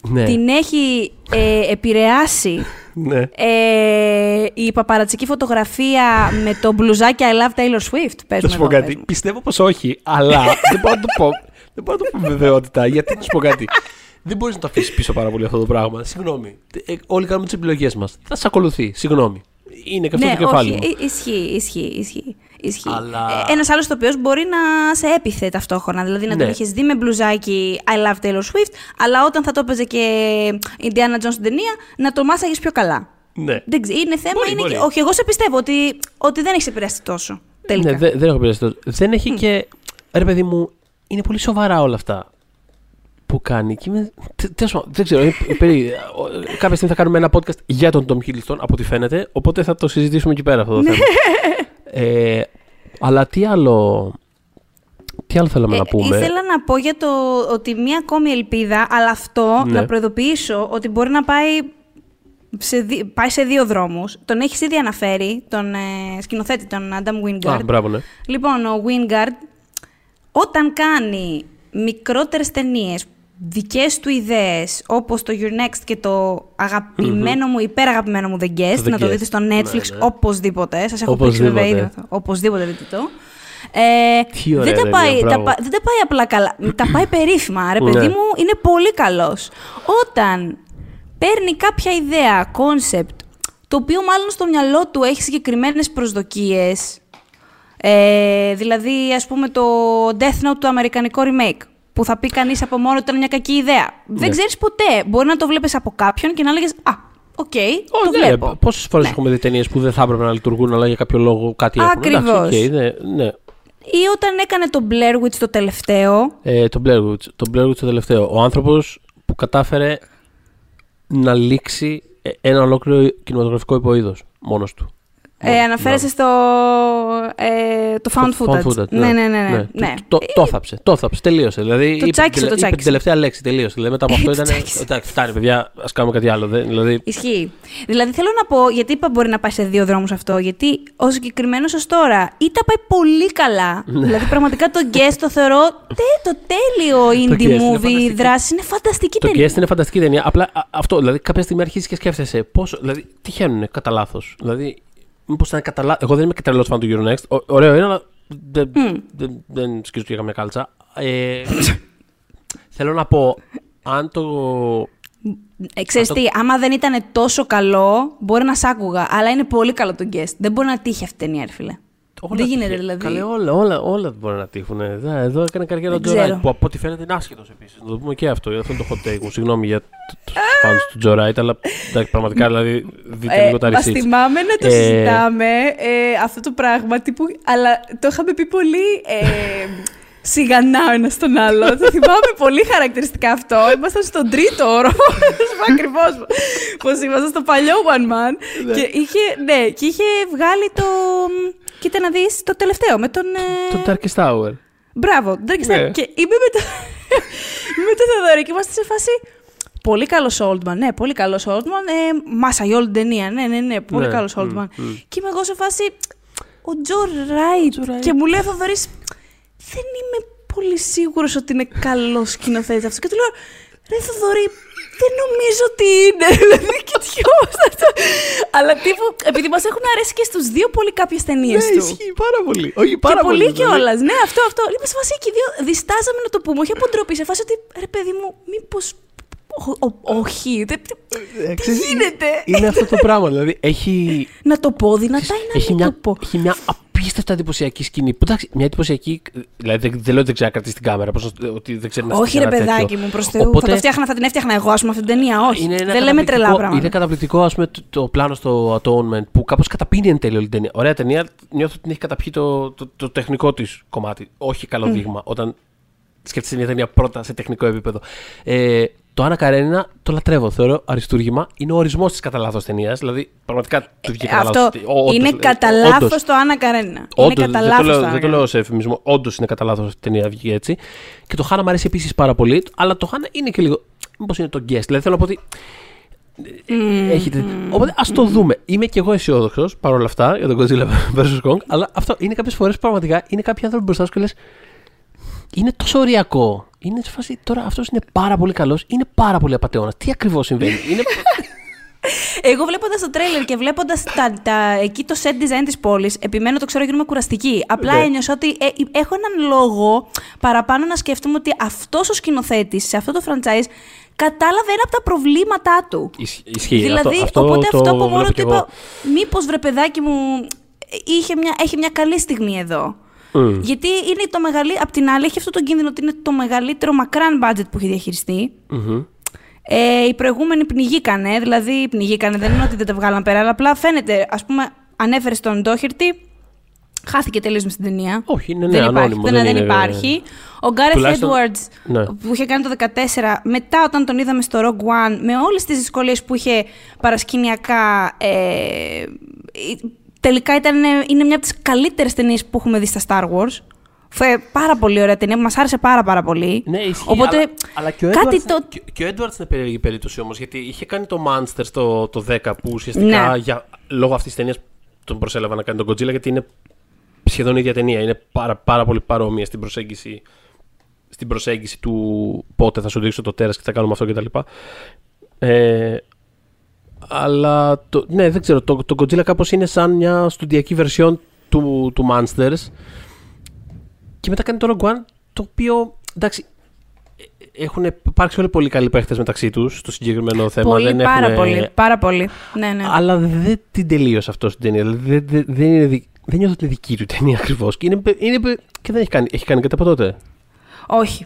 Ναι. την έχει ε, επηρεάσει ναι. ε, η παπαρατσική φωτογραφία με το μπλουζάκι I love Taylor Swift; Πες Θα μου σου πω εδώ, κάτι. πες μου. Πιστεύω πως όχι, αλλά δεν μπορώ να το πω. Δεν μπορώ να το πω με βεβαιότητα. Γιατί να σου πω κάτι. Δεν μπορείς να το αφήσεις πίσω πάρα πολύ αυτό το πράγμα. Συγγνώμη. Ε, όλοι κάνουμε τις επιλογές μας. Θα σε ακολουθεί. Συγγνώμη. Είναι και αυτό ναι, το κεφάλι όχι, μου. ε, ισχύει, ισχύει, ισχύει. Ισχύει. Αλλά- Ε, ένας άλλος τοπιός μπορεί να σε έπιθε ταυτόχρονα. Δηλαδή να τον Ναι. είχες δει με μπλουζάκι I love Taylor Swift, αλλά όταν θα το έπαιζε και Indiana Jones στην ταινία, να το μάσαγες πιο καλά. Ναι. Δεν ξε- είναι θέμα, Μπορεί, είναι μπορεί. και- όχι, εγώ σε πιστεύω ότι, ότι δεν έχει επηρεαστεί τόσο. Τελικά. Ναι, δεν, δεν έχω επηρεαστεί τόσο. Δεν έχει και. Ρε παιδί μου, είναι πολύ σοβαρά όλα αυτά που κάνει. Και είμαι... τε- τέλος πάντων, δεν ξέρω. είναι περί... ο- Κάποια στιγμή θα κάνουμε ένα podcast για τον Tom Hiddleston, από ό,τι φαίνεται. Οπότε θα το συζητήσουμε εκεί πέρα αυτό το Ναι. θέμα. ε, αλλά τι άλλο. Τι άλλο θέλαμε Ε, να πούμε; Ήθελα να πω για το ότι μία ακόμη ελπίδα, αλλά αυτό Ναι. να προειδοποιήσω ότι μπορεί να πάει σε, δι- πάει σε δύο δρόμους. Τον έχεις ήδη αναφέρει, τον ε, σκηνοθέτη, τον Adam Wingard. Α, μπράβο, ναι. Λοιπόν, ο Wingard, όταν κάνει μικρότερες ταινίες, δικές του ιδέες, όπως το Your Next και το αγαπημένο μου, υπεραγαπημένο μου The Guest, The να το Guest. δείτε στο Netflix Ναι, ναι. οπωσδήποτε. Σας έχω πείξει Οπωσδήποτε. βέβαια ήδη αυτό. Οπωσδήποτε δείτε το. Ε, Τι ωραία δεν, τα ταινία, πάει, τα, μπράβο. πα- δεν τα πάει απλά καλά. τα πάει περίφημα. Ρε Ναι. παιδί μου, είναι πολύ καλός. Όταν παίρνει κάποια ιδέα, concept, το οποίο μάλλον στο μυαλό του έχει συγκεκριμένες προσδοκίες, ε, δηλαδή, ας πούμε, το Death Note το αμερικανικό remake. Που θα πει κανείς από μόνο του ήταν μια κακή ιδέα. Δεν ξέρεις ποτέ. Μπορεί να το βλέπεις από κάποιον και να λέγες Α, οκ, το ναι, βλέπω. Πόσες φορές Ναι. έχουμε δει ταινίες που δεν θα έπρεπε να λειτουργούν, αλλά για κάποιο λόγο κάτι έχουν. Ακριβώς. Εντάξει, οκ, ναι, ναι. Ή όταν έκανε το Blair Witch το τελευταίο. Ε, το Blair Witch. Το Blair Witch το τελευταίο. Ο άνθρωπος που κατάφερε να λήξει ε, ένα ολόκληρο κινηματογραφικό υποείδος μόνος του. Ε, αναφέρεσαι στο ε, το found Το footage. ναι, ναι, ναι. ναι, ναι. Το, το, το θάψε. Το θάψε. Τελείωσε. Δηλαδή, Το είπε, τσάκισε, την- το είπε την τσάκισε. τελευταία λέξη. Τελείωσε. Δηλαδή, μετά από αυτό Το ήταν. τσάκισε. Εντάξει, φτάνει, παιδιά. Ας κάνουμε κάτι άλλο. Δεν- Δηλαδή, Ισχύει. Δηλαδή θέλω να πω, γιατί είπα μπορεί να πάει σε δύο δρόμους αυτό, γιατί ο συγκεκριμένος ως τώρα ή τα πάει πολύ καλά. Ναι. δηλαδή πραγματικά το guest το θεωρώ τε, το τέλειο Guest indie είναι movie φανταστική. δράση. Είναι φανταστική Το ταινία. Guest είναι φανταστική ταινία. Απλά α, αυτό, δηλαδή κάποια στιγμή αρχίζει και σκέφτεσαι πόσο. Δηλαδή, τυχαίνουν κατά λάθος. Δηλαδή, μήπως ήταν κατά λάθο. Εγώ δεν είμαι και τρελός φαν του Euronext. Ω- Ωραίο είναι, αλλά δεν, δεν, δεν σκίζω για καμιά κάλτσα. Ε, θέλω να πω, αν το. Ε, ξέρεις Αυτό- τι, άμα δεν ήταν τόσο καλό, μπορεί να σ' άκουγα. Αλλά είναι πολύ καλό το guest. Δεν μπορεί να τύχει αυτή η ταινία, ρε φίλε. Όλα δεν γίνεται τυχε- δηλαδή. Καλέ, όλα, όλα, όλα μπορεί να τύχουν. Ε, δε- Εδώ έκανε καριέρα ο Δεν Τζο Ράιτ, ξέρω. που από ό,τι φαίνεται είναι άσχετος επίσης. Να το πούμε και αυτό. Αυτό είναι το hot take μου. Συγγνώμη για τους φans του Τζο Ράιτ, αλλά εντάξει, πραγματικά δηλαδή δείτε λίγο τα Ε, μας receipts. θυμάμαι να το Ε, συζητάμε ε, αυτό το πράγμα τύπου, αλλά το είχαμε πει πολύ ε, σιγανά ο ένα τον άλλο. το θυμάμαι πολύ χαρακτηριστικά αυτό. Ήμασταν στον τρίτο όροφο. Ακριβώς. Πώς ήμασταν στο παλιό One Man. και, είχε, ναι, και είχε βγάλει το. Κοίτα να δεις το τελευταίο με τον. ε, Το Darkest Hour. Μπράβο, τον Darkest Ναι. Hour. Και είμαι με το, είμαι με το Θεοδωρή και είμαστε σε φάση. Πολύ καλός Oldman, ναι, πολύ καλός Oldman. Ε, μάσα για όλη την ταινία, ναι, ναι, ναι, πολύ Ναι, καλός μμ, Oldman. μμ. Και είμαι εγώ σε φάση. Ο Τζο Ράιτ. Και μου λέει ο Θοδωρής, δεν είμαι πολύ σίγουρος ότι είναι καλός σκηνοθέτης αυτός. Και του λέω, ρε Θοδωρή, δεν νομίζω ότι είναι. Δηλαδή, κοιτιόμαστε αυτό. Αλλά τύπου, επειδή μας έχουν αρέσει και στους δύο πολύ κάποιες ταινίες Ναι, του. ισχύει πάρα πολύ. Όχι, πάρα και πολύ δηλαδή. κιόλα. Ναι, αυτό, αυτό. Είμαι σε φάση και οι δύο διστάζαμε να το πούμε. Όχι από ντροπή, σε φάση ότι ρε παιδί μου, μήπως. Όχι. δεν- Τι Ε, ξέρεις, γίνεται; Είναι αυτό το πράγμα. Δηλαδή έχει, Να το πω δυνατά ή να έχει, μην μια, το πω. έχει μια απίστευτα εντυπωσιακή σκηνή. Που εντάξει, μια εντυπωσιακή. Δηλαδή δεν, δεν λέω ότι δεν ξέρει να κρατήσει την κάμερα. Πώς, να- ότι δεν ξέρεις να Όχι, στήσει ρε ένα παιδάκι τέτοιο. μου, προς Θεού. Θα Οπότε το φτιάχνα, θα την έφτιαχνα εγώ, ας πούμε, αυτή την ταινία. Όχι. είναι ένα δεν λέμε τρελά καταπληκτικό- πράγματα. Είναι καταπληκτικό, ας πούμε, το, το πλάνο στο Atonement που κάπως καταπίνει εν τέλει όλη την ταινία. Ωραία ταινία. Νιώθω ότι την έχει καταπιεί το, το, το, τεχνικό της κομμάτι. Όχι καλό δείγμα. Όταν σκέφτεσαι μια ταινία πρώτα σε τεχνικό επίπεδο. Ε, το Άννα Καρένινα το λατρεύω. Θεωρώ αριστούργημα. Είναι ο ορισμός της κατά λάθος ταινίας. Δηλαδή, πραγματικά του βγήκε κατά Αυτό λάθος. Ό, όντως, είναι ε, κατά όντως. λάθος το Άννα Καρένα. Είναι Όντως, κατά δεν, το λάθος λέω, το δεν Άννα το λέω σε εφημισμό. Όντως είναι κατά λάθος η ταινία βγήκε έτσι. Και το Χάνα μου αρέσει επίσης πάρα πολύ. Αλλά το Χάνα είναι και λίγο. Μήπως είναι το guest. Δηλαδή θέλω να πω ότι. ε, Έχετε... Οπότε ας το δούμε. Είμαι κι εγώ αισιόδοξος παρόλα αυτά για τον Godzilla vs. Kong. Αλλά αυτό είναι κάποιες φορές πραγματικά είναι κάποιοι άνθρωποι μπροστά σου και λες. Είναι τόσο ωριακό. Είναι σε φάση τώρα αυτός είναι πάρα πολύ καλός. Είναι πάρα πολύ απαταιώνας. Τι ακριβώς συμβαίνει; είναι... Εγώ βλέποντας το τρέλερ και βλέποντας τα, τα, εκεί το set design της πόλης, επιμένω το ξέρω γίνομαι κουραστική. Απλά Ναι. ένιωσα ότι ε, έχω έναν λόγο παραπάνω να σκέφτομαι ότι αυτός ο σκηνοθέτης σε αυτό το franchise κατάλαβε ένα από τα προβλήματά του. Ισ- Ισχύει. δηλαδή, αυτό, αυτό οπότε το αυτό από μόνο βλέπω του κι εγώ. είπα, μήπως βρε παιδάκι μου, είχε μια, έχει μια καλή στιγμή εδώ. Μμ. Γιατί είναι το μεγαλύτερο. Απ' την άλλη, έχει αυτό το κίνδυνο ότι είναι το μεγαλύτερο μακράν budget που έχει διαχειριστεί. Μμμ. Ε, οι προηγούμενοι πνιγήκανε, δηλαδή πνιγήκανε, δεν είναι ότι δεν τα βγάλαν πέρα, αλλά απλά φαίνεται, ας πούμε, ανέφερε στον Ντόχερτη, χάθηκε τελείως μες στην ταινία. Όχι, είναι, ναι, δεν υπάρχει, ανώνυμο, δεν, δεν δεν είναι- υπάρχει. Ο Γκάρεθ Τουλάχιστον- Έντουαρτς, ναι. που είχε κάνει το 2014, μετά όταν τον είδαμε στο Rogue One, με όλες τις δυσκολίες που είχε παρασκηνιακά, ε, τελικά ήταν, είναι μια από τις καλύτερες ταινίες που έχουμε δει στα Star Wars. Φε, πάρα πολύ ωραία ταινία, μας άρεσε πάρα πάρα πολύ. Ναι, ισχύει. Οπότε, αλλά, αλλά και ο κάτι Edwards, το... και, και ο Edwards είναι περίεργη περίπτωση όμως. Γιατί είχε κάνει το Monster στο το 10 που ουσιαστικά Ναι. για, λόγω αυτής της ταινίας τον προσέλαβα να κάνει τον Godzilla γιατί είναι σχεδόν η ίδια ταινία. Είναι πάρα, πάρα πολύ παρόμοια στην προσέγγιση, στην προσέγγιση του πότε θα σου δείξω το τέρας και θα κάνουμε αυτό κτλ. Ε, αλλά το, ναι, δεν ξέρω. Το, το Godzilla κάπως είναι σαν μια στудιακή version του, του Monsters. Και μετά κάνει το Rogue One, το οποίο εντάξει. ε, Έχουν υπάρξει όλοι πολύ καλοί παίχτες μεταξύ τους στο συγκεκριμένο θέμα. Πολύ, δεν πάρα έχουνε- πολύ. Πάρα πολύ. Ναι, ναι. Αλλά δεν την τελείωσε αυτό στην ταινία. Δηλαδή δεν, δεν, δεν, είναι, δι- δεν νιώθω ότι είναι δική του η ταινία ακριβώς. Και, είναι, είναι, και δεν έχει κάνει, έχει κάνει κάτι από τότε. Όχι.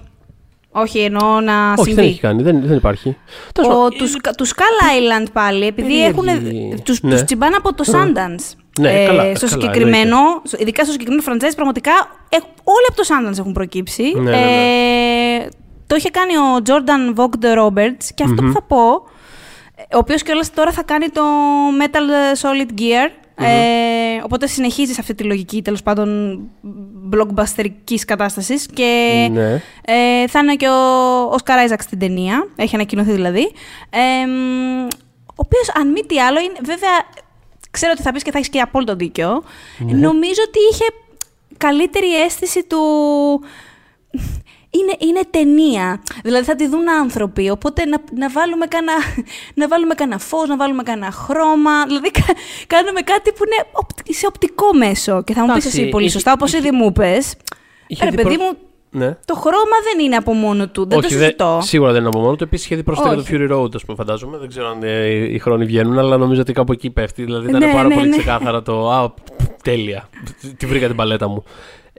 Όχι, εννοώ να Όχι, συμβεί. δεν έχει κάνει. Δεν, δεν υπάρχει. Τέλος Ο, πάντων, τους, τους Skull Island πάλι, επειδή Περίεργη. έχουν, τους, Ναι. τους τσιμπάνε από το Sundance. Ναι, καλά, στο καλά, συγκεκριμένο, στο- ειδικά στο συγκεκριμένο franchise, πραγματικά έχ- όλοι από το Sundance έχουν προκύψει. Ναι, ναι, Ε, το είχε κάνει ο Jordan Vogt Roberts και αυτό που θα πω, ε, ο οποίος κιόλας τώρα θα κάνει το Metal Solid Gear, ε, οπότε συνεχίζεις σε αυτή τη λογική τέλος πάντων blockbusterικής κατάστασης και Ναι. ε, θα είναι και ο Oscar Isaac στην ταινία. Έχει ανακοινωθεί δηλαδή. Ε, μ, ο οποίος, αν μη τι άλλο, είναι βέβαια. Ξέρω ότι θα πεις και θα έχεις και απόλυτο δίκιο. Ναι. Νομίζω ότι είχε καλύτερη αίσθηση του. Είναι, είναι ταινία. Δηλαδή θα τη δουν άνθρωποι. Οπότε να, να βάλουμε κάνα, να βάλουμε κάνα φως, να βάλουμε κάνα χρώμα. Δηλαδή κα- κάνουμε κάτι που είναι οπτ- σε οπτικό μέσο. Και θα μου πεις Εντάξει, εσύ πολύ είχε- σωστά, όπως είχε- ήδη μου πες. Είχε Ρε δει παιδί προ- μου, Ναι. το χρώμα δεν είναι από μόνο του. Δεν το Όχι, συζητώ. σίγουρα δεν είναι από μόνο του. Επίσης είχε δει πρόσφατα το Όχι. Fury Road, ας πούμε, φαντάζομαι. Δεν ξέρω αν ε, οι χρόνοι βγαίνουν, αλλά νομίζω ότι κάπου εκεί πέφτει. Δηλαδή ήταν Ναι, πάρα ναι, πολύ ναι. ξεκάθαρα το. Α, τέλεια. Τη βρήκα την παλέτα μου.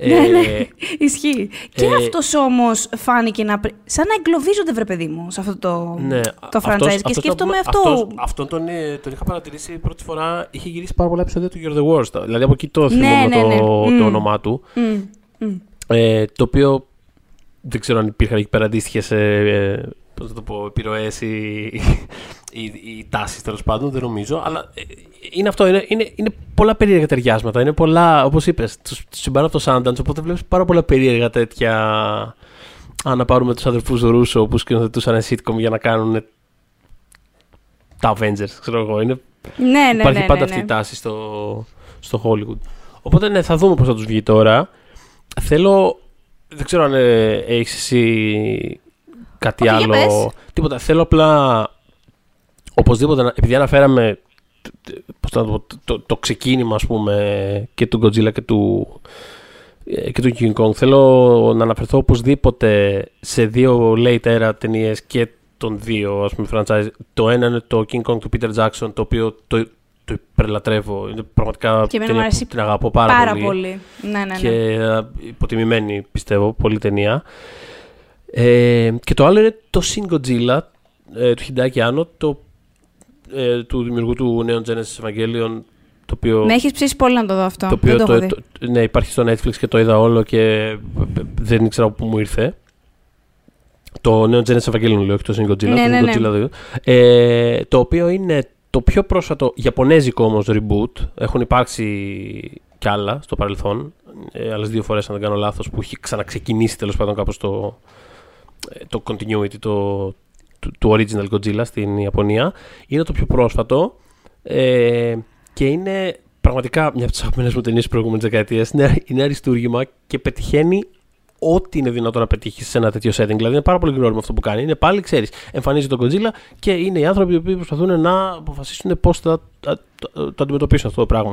Ναι, ναι, Ε, ισχύει. Και ε, αυτός όμως φάνηκε να. πρι- σαν να εγκλωβίζονται, βρε παιδί μου, σε αυτό το, Ναι, το franchise. αυτός- και αυτός σκέφτομαι το- αυτό. αυτός- αυτόν τον, ε, τον είχα παρατηρήσει πρώτη φορά. Είχε γυρίσει πάρα πολλά επεισόδια του You're the Worst. Δηλαδή από εκεί το Ναι, θυμόμαι ναι, ναι. το, Μμ. το όνομά του. Μμ, μμ. Ε, το οποίο δεν ξέρω αν υπήρχαν εκεί πέρα αντίστοιχες ε, πώς να το πω, επιρροές ή, ή, ή τάσεις τέλος πάντων, δεν νομίζω. Αλλά ε, είναι αυτό, είναι, είναι, είναι πολλά περίεργα ταιριάσματα. Είναι πολλά, όπως είπες, τους συμπάνω από το Sundance, οπότε βλέπεις πάρα πολλά περίεργα τέτοια... Αν να πάρουμε τους αδερφούς Ρούσο που σκηνοθετούσαν sitcom για να κάνουν τα Avengers, ξέρω εγώ. Είναι, Ναι, ναι, υπάρχει ναι, πάντα ναι, αυτή η ναι. τάση στο, στο Hollywood. Οπότε ναι, θα δούμε πώς θα τους βγει τώρα. Θέλω, δεν ξέρω αν ε, έχεις εσύ κάτι Όχι, για άλλο. πες. Τίποτα. Θέλω απλά, οπωσδήποτε, να- επειδή αναφέραμε τ- τ- πώς να το, πω, το, το ξεκίνημα ας πούμε και του Godzilla και του, ε, και του King Kong θέλω να αναφερθώ οπωσδήποτε σε δύο late era ταινίες και των δύο ας πούμε franchise το ένα είναι το King Kong του Peter Jackson το οποίο το, το υπερλατρεύω είναι πραγματικά Και εμένα μου ταινία αρέσει που την αγαπώ πάρα, Πάρα πολύ πολύ. Ναι, ναι, ναι. και ε, υποτιμημένη πιστεύω, πολύ ταινία. Ε, και το άλλο είναι το Shin Godzilla ε, του Hideaki Anno, το, ε, του δημιουργού του Neon Genesis Evangelion, το οποίο, Με έχεις ψήσει πολύ να το δω αυτό. το οποίο δεν το, έχω δει. το- ναι, υπάρχει στο Netflix και το είδα όλο και δεν ήξερα από πού μου ήρθε. Το Neon Genesis Evangelion λέω, όχι το Shin Godzilla, Ναι, το ναι, Shin ναι. Godzilla 2. Ε, το οποίο είναι το πιο πρόσφατο Ιαπωνέζικο όμως reboot. Έχουν υπάρξει κι άλλα στο παρελθόν. Ε, άλλες δύο φορές αν δεν κάνω λάθος που έχει ξαναξεκινήσει τέλος πάντων κάπως το, ε, το continuity το, του, του original Godzilla στην Ιαπωνία. Είναι το πιο πρόσφατο ε, και είναι πραγματικά μια από τις αγαπημένες μου ταινίες της προηγούμενης δεκαετίας. Είναι, είναι αριστούργημα και πετυχαίνει ό,τι είναι δυνατό να πετύχει σε ένα τέτοιο setting. Δηλαδή είναι πάρα πολύ γνώριμο αυτό που κάνει. Είναι πάλι, ξέρεις, εμφανίζει τον Godzilla και είναι οι άνθρωποι οι οποίοι προσπαθούν να αποφασίσουν πώς θα θα- το, το αντιμετωπίσουν αυτό το πράγμα.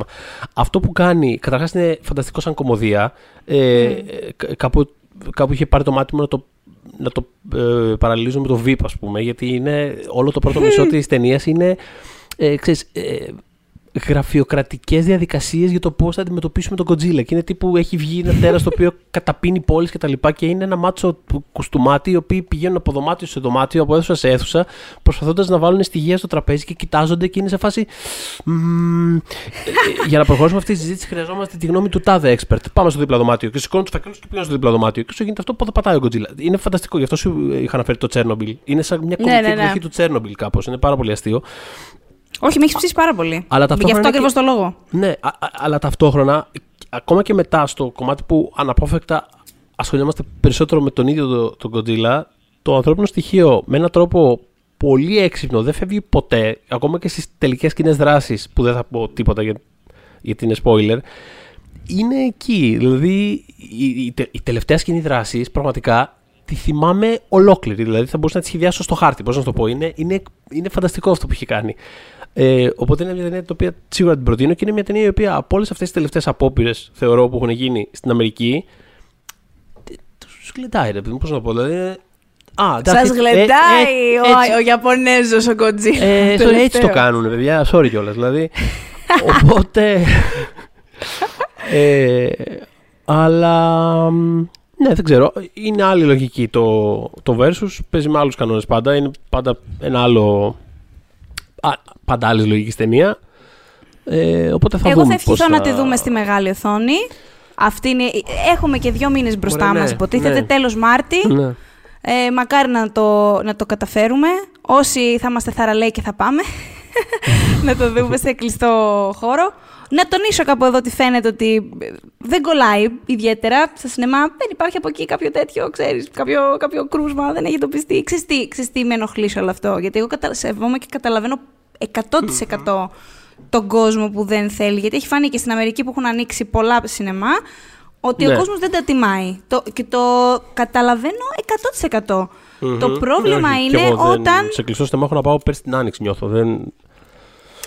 Αυτό που κάνει, καταρχάς είναι φανταστικό σαν κομμωδία. Ε, ε, κα- κάπου, κάπου είχε πάρει το μάτι μου να το, να το ε, παραλληλίζω με το VIP, ας πούμε, γιατί είναι, όλο το πρώτο μισό της ταινίας είναι. Ε, ξέρεις, ε, γραφειοκρατικές διαδικασίες για το πώς θα αντιμετωπίσουμε τον Godzilla. Και είναι τύπου έχει βγει ένα τέρας το οποίο καταπίνει πόλεις και τα λοιπά και είναι ένα μάτσο του κουστούμάτι οι οποίοι πηγαίνουν από δωμάτιο σε δωμάτιο, από αίθουσα σε αίθουσα προσπαθώντας να βάλουν στοιχεία στο τραπέζι και κοιτάζονται και είναι σε φάση «Μμμ, ε, για να προχωρήσουμε αυτή τη συζήτηση χρειαζόμαστε τη γνώμη του τάδε expert. Πάμε στο δίπλα δωμάτιο και σηκώνουν τους φακέλους και πηγαίνουν στο δίπλα δωμάτιο. Και σου γίνεται αυτό που θα πατάει ο Godzilla. Είναι φανταστικό γι' αυτό σου είχα αναφέρει το Τσέρνομπιλ. Είναι σαν μια Ναι, κομική ναι, ναι. εκδοχή του Τσέρνομπιλ κάπως. Είναι πάρα πολύ αστείο Όχι, με έχεις ψήσει πάρα πολύ. Αλλά Γι' ταυτόχρονα αυτό είναι ακριβώς το λόγο. Ναι, α- α- αλλά ταυτόχρονα, ακόμα και μετά στο κομμάτι που αναπόφευκτα ασχολιόμαστε περισσότερο με τον ίδιο το- τον Godzilla, το ανθρώπινο στοιχείο με έναν τρόπο πολύ έξυπνο, δεν φεύγει ποτέ, ακόμα και στις τελικές κοινές δράσεις, που δεν θα πω τίποτα για, γιατί είναι spoiler, είναι εκεί. Δηλαδή, η, η, τε- η τελευταία σκηνή δράσης πραγματικά τη θυμάμαι ολόκληρη. Δηλαδή, θα μπορούσα να τη σχεδιάσω στο χάρτη. Πώς να σου το πω. Είναι, είναι, είναι φανταστικό αυτό που έχει κάνει. Ε, οπότε είναι μια ταινία την οποία σίγουρα την προτείνω και είναι μια ταινία η οποία από όλες αυτές τις τελευταίες απόπειρες θεωρώ που έχουν γίνει στην Αμερική. Τους γλεντάει, ρε παιδί μου, πώς να το πω. Δηλαδή, είναι- Α, Σας εντάξει, ε, γλεντάει ε, ο, έτσι. ο Ιαπωνέζος ο Godzilla. Ε, sorry, έτσι το κάνουν, παιδιά. Sorry κιόλας. Δηλαδή. Οπότε. ε, αλλά. μ, Ναι, δεν ξέρω. Είναι άλλη λογική το, το versus. Παίζει με άλλους κανόνες πάντα. Είναι πάντα ένα άλλο. Α, πάντα άλλη λογικής ταινία. Ε, οπότε θα Εγώ δούμε θα ευχηθώ πώς να τη δούμε στη μεγάλη οθόνη. Αυτή είναι... Έχουμε και δύο μήνες μπροστά Ωραία, ναι, μας, υποτίθεται, ναι. τέλος Μάρτη. Ναι. Ε, μακάρι να το, να το καταφέρουμε. Όσοι θα είμαστε θαραλέοι και θα πάμε, να το δούμε σε κλειστό χώρο. Να τονίσω κάπου εδώ ότι φαίνεται ότι δεν κολλάει ιδιαίτερα στα σινεμά. Δεν υπάρχει από εκεί κάποιο τέτοιο, ξέρεις, κάποιο, κάποιο κρούσμα, δεν έχει εντοπιστεί. Ξέρεις τι, ξέρεις τι με ενοχλεί σε όλο αυτό; Γιατί εγώ κατα... σεβόμαι και καταλαβαίνω 100% τον κόσμο που δεν θέλει. Γιατί έχει φανεί και στην Αμερική που έχουν ανοίξει πολλά σινεμά ότι Ναι. ο κόσμος δεν τα τιμάει. Το, και το καταλαβαίνω 100%. Το πρόβλημα Όχι, κι είναι εγώ δεν- όταν. Σε κλειστό στόμα έχω να πάω πέρσι την άνοιξη, νιώθω. Δεν...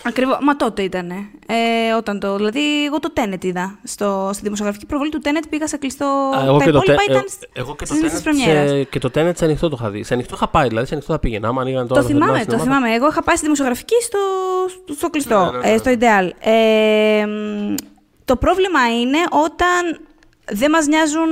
Ακριβώς, μα τότε ήταν. Ε, όταν το. Δηλαδή, εγώ το Tenet είδα. Στο, στη δημοσιογραφική προβολή του Tenet πήγα σε κλειστό. Α, εγώ τα και το υπόλοιπα Τε- ήταν ε, εγώ και το στις Tenet πρεμιέρας. σε- και το Tenet σε ανοιχτό το είχα δει. Σε ανοιχτό είχα πάει, δηλαδή σε ανοιχτό θα πήγαινα. Άμα ανοίγαν τώρα Το τα θερινά θυμάμαι, το σινεμά, θα- θυμάμαι. Εγώ είχα πάει στη δημοσιογραφική στο, στο κλειστό, Ναι, ναι, ναι. ε, στο Ideal. Ε, μ, το πρόβλημα είναι όταν δεν μας νοιάζουν...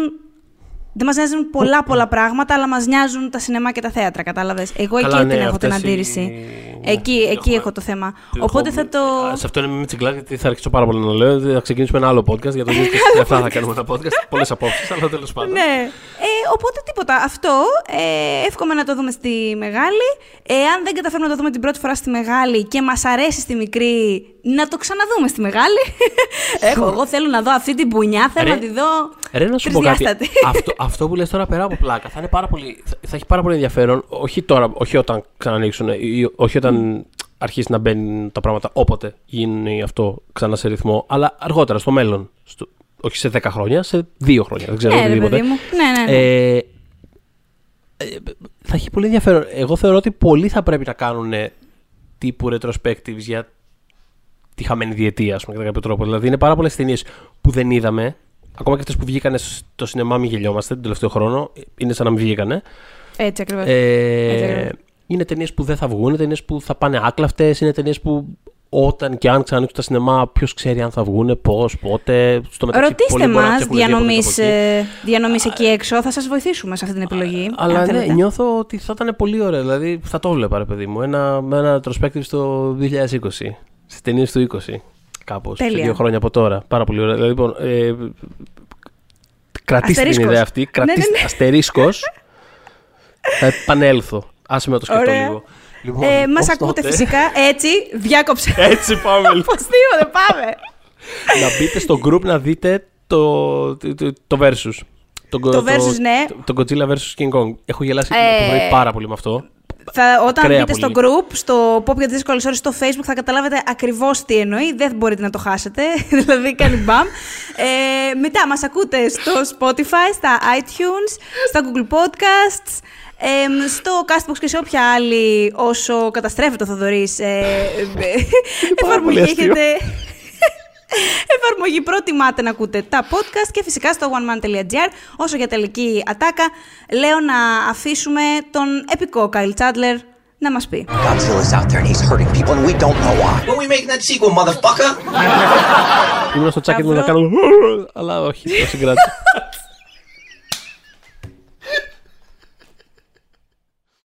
Δεν μας νοιάζουν πολλά πολλά πράγματα, αλλά μας νοιάζουν τα σινεμά και τα θέατρα, κατάλαβες. Εγώ εκεί Καλά, ναι, την έχω την αυτές οι- αντίρρηση. ναι, Εκεί, εκεί έχουμε- έχω το θέμα. το Οπότε έχουμε- θα το... Α, Σε αυτό είναι με τσιγκλά, γιατί θα αρχίσω πάρα πολύ να λέω. Θα ξεκινήσουμε ένα άλλο podcast για το 2007 θα κάνουμε ένα podcast. Πολλές απόψεις, αλλά τέλος πάντων. Ναι. Ε, οπότε τίποτα. Αυτό ε, εύχομαι να το δούμε στη μεγάλη. Εάν δεν καταφέρουμε να το δούμε την πρώτη φορά στη μεγάλη και μας αρέσει στη μικρή, να το ξαναδούμε στη μεγάλη. Έχω, εγώ θέλω να δω αυτή την πουνιά, θέλω Ρε, να τη δω. Ρε να σου πω κάτι. τρισδιάστατη. αυτό, αυτό που λες τώρα πέρα από πλάκα θα, είναι πάρα πολύ, θα, θα έχει πάρα πολύ ενδιαφέρον. Όχι τώρα, όχι όταν ξανανοίξουν, ή όχι όταν αρχίσει να μπαίνουν τα πράγματα όποτε γίνει αυτό ξανά σε ρυθμό, αλλά αργότερα, στο μέλλον. Στο, όχι σε 10 χρόνια, σε 2 χρόνια. Δεν ξέρω Ναι, ρε οτιδήποτε. παιδί μου. Ναι, ναι, ναι. Ε, ε, θα έχει πολύ ενδιαφέρον. Εγώ θεωρώ ότι πολλοί θα πρέπει να κάνουν τύπου retrospectives για τη χαμένη διετία, ας πούμε, κατά κάποιο τρόπο. Δηλαδή, είναι πάρα πολλές ταινίες που δεν είδαμε. Ακόμα και αυτές που βγήκανε στο σινεμά, μην γελιόμαστε τον τελευταίο χρόνο. Είναι σαν να μην βγήκανε. Έτσι ακριβώς. Ε, ακριβώς. είναι ταινίες που δεν θα βγουν, ταινίες που θα πάνε άκλαυτες, είναι ταινίες που όταν και αν ξανανοίξουν τα σινεμά, ποιος ξέρει αν θα βγουν, πώς, πότε. Στο μεταξύ, Ρωτήστε πολλοί μπορεί να μας φτιάχνουν δύο από διανομής εδώ από εκεί. διανομής εκεί έξω. Θα σας βοηθήσουμε σε αυτή την επιλογή. Αλλά αν ναι, θέλετε. νιώθω ότι θα ήταν πολύ ωραίο. Δηλαδή θα το βλέπα, ρε παιδί μου. Ένα, με ένα retrospective στο 2020. Στις ταινίες του 20. Κάπως. Σε Τέλεια. δύο χρόνια από τώρα. Πάρα πολύ ωραία. Δηλαδή, λοιπόν, ε, κρατήστε την Αστερίσκος. ιδέα αυτή. Ναι, Κρατήστε. ναι, ναι. Αστερίσκος. θα επανέλθω. Άσε με να το σκεφτώ Ωραία. λίγο. Λοιπόν, Ε, Μας ως ακούτε τότε- φυσικά. Έτσι, διάκοψε. Έτσι πάμε. λοιπόν. Οπωσδήποτε, πάμε. να μπείτε στο group να δείτε το, το, το, το versus. Το, Το versus, ναι. Το, το Godzilla vs King Kong. Έχω γελάσει Ε, το πρωί πάρα πολύ με αυτό. Θα, όταν Ακραία μπείτε στο πολύ. group, στο Pop για τις δύσκολες ώρες στο Facebook, θα καταλάβετε ακριβώς τι εννοεί. Δεν μπορείτε να το χάσετε. δηλαδή, κάνει μπαμ. Ε, μετά, μας ακούτε στο Spotify, στα iTunes, στα Google Podcasts, ε, στο Castbox και σε όποια άλλη, όσο καταστρέφεται ο Θοδωρής, ε, ε, πάρα πολύ εφαρμογή αστείο. έχετε... Εφαρμογή προτιμάτε να ακούτε τα podcast και φυσικά στο oneman.gr. Όσο για τελική ατάκα, λέω να αφήσουμε τον επικό Kyle Chandler να μας πει. Godzilla's out there and he's hurting people and we don't know why. When we making that sequel, motherfucker? Ήμουν στο τσάκι μου να Σταυρό. κάνω. Αλλά όχι, το συγκράτησα.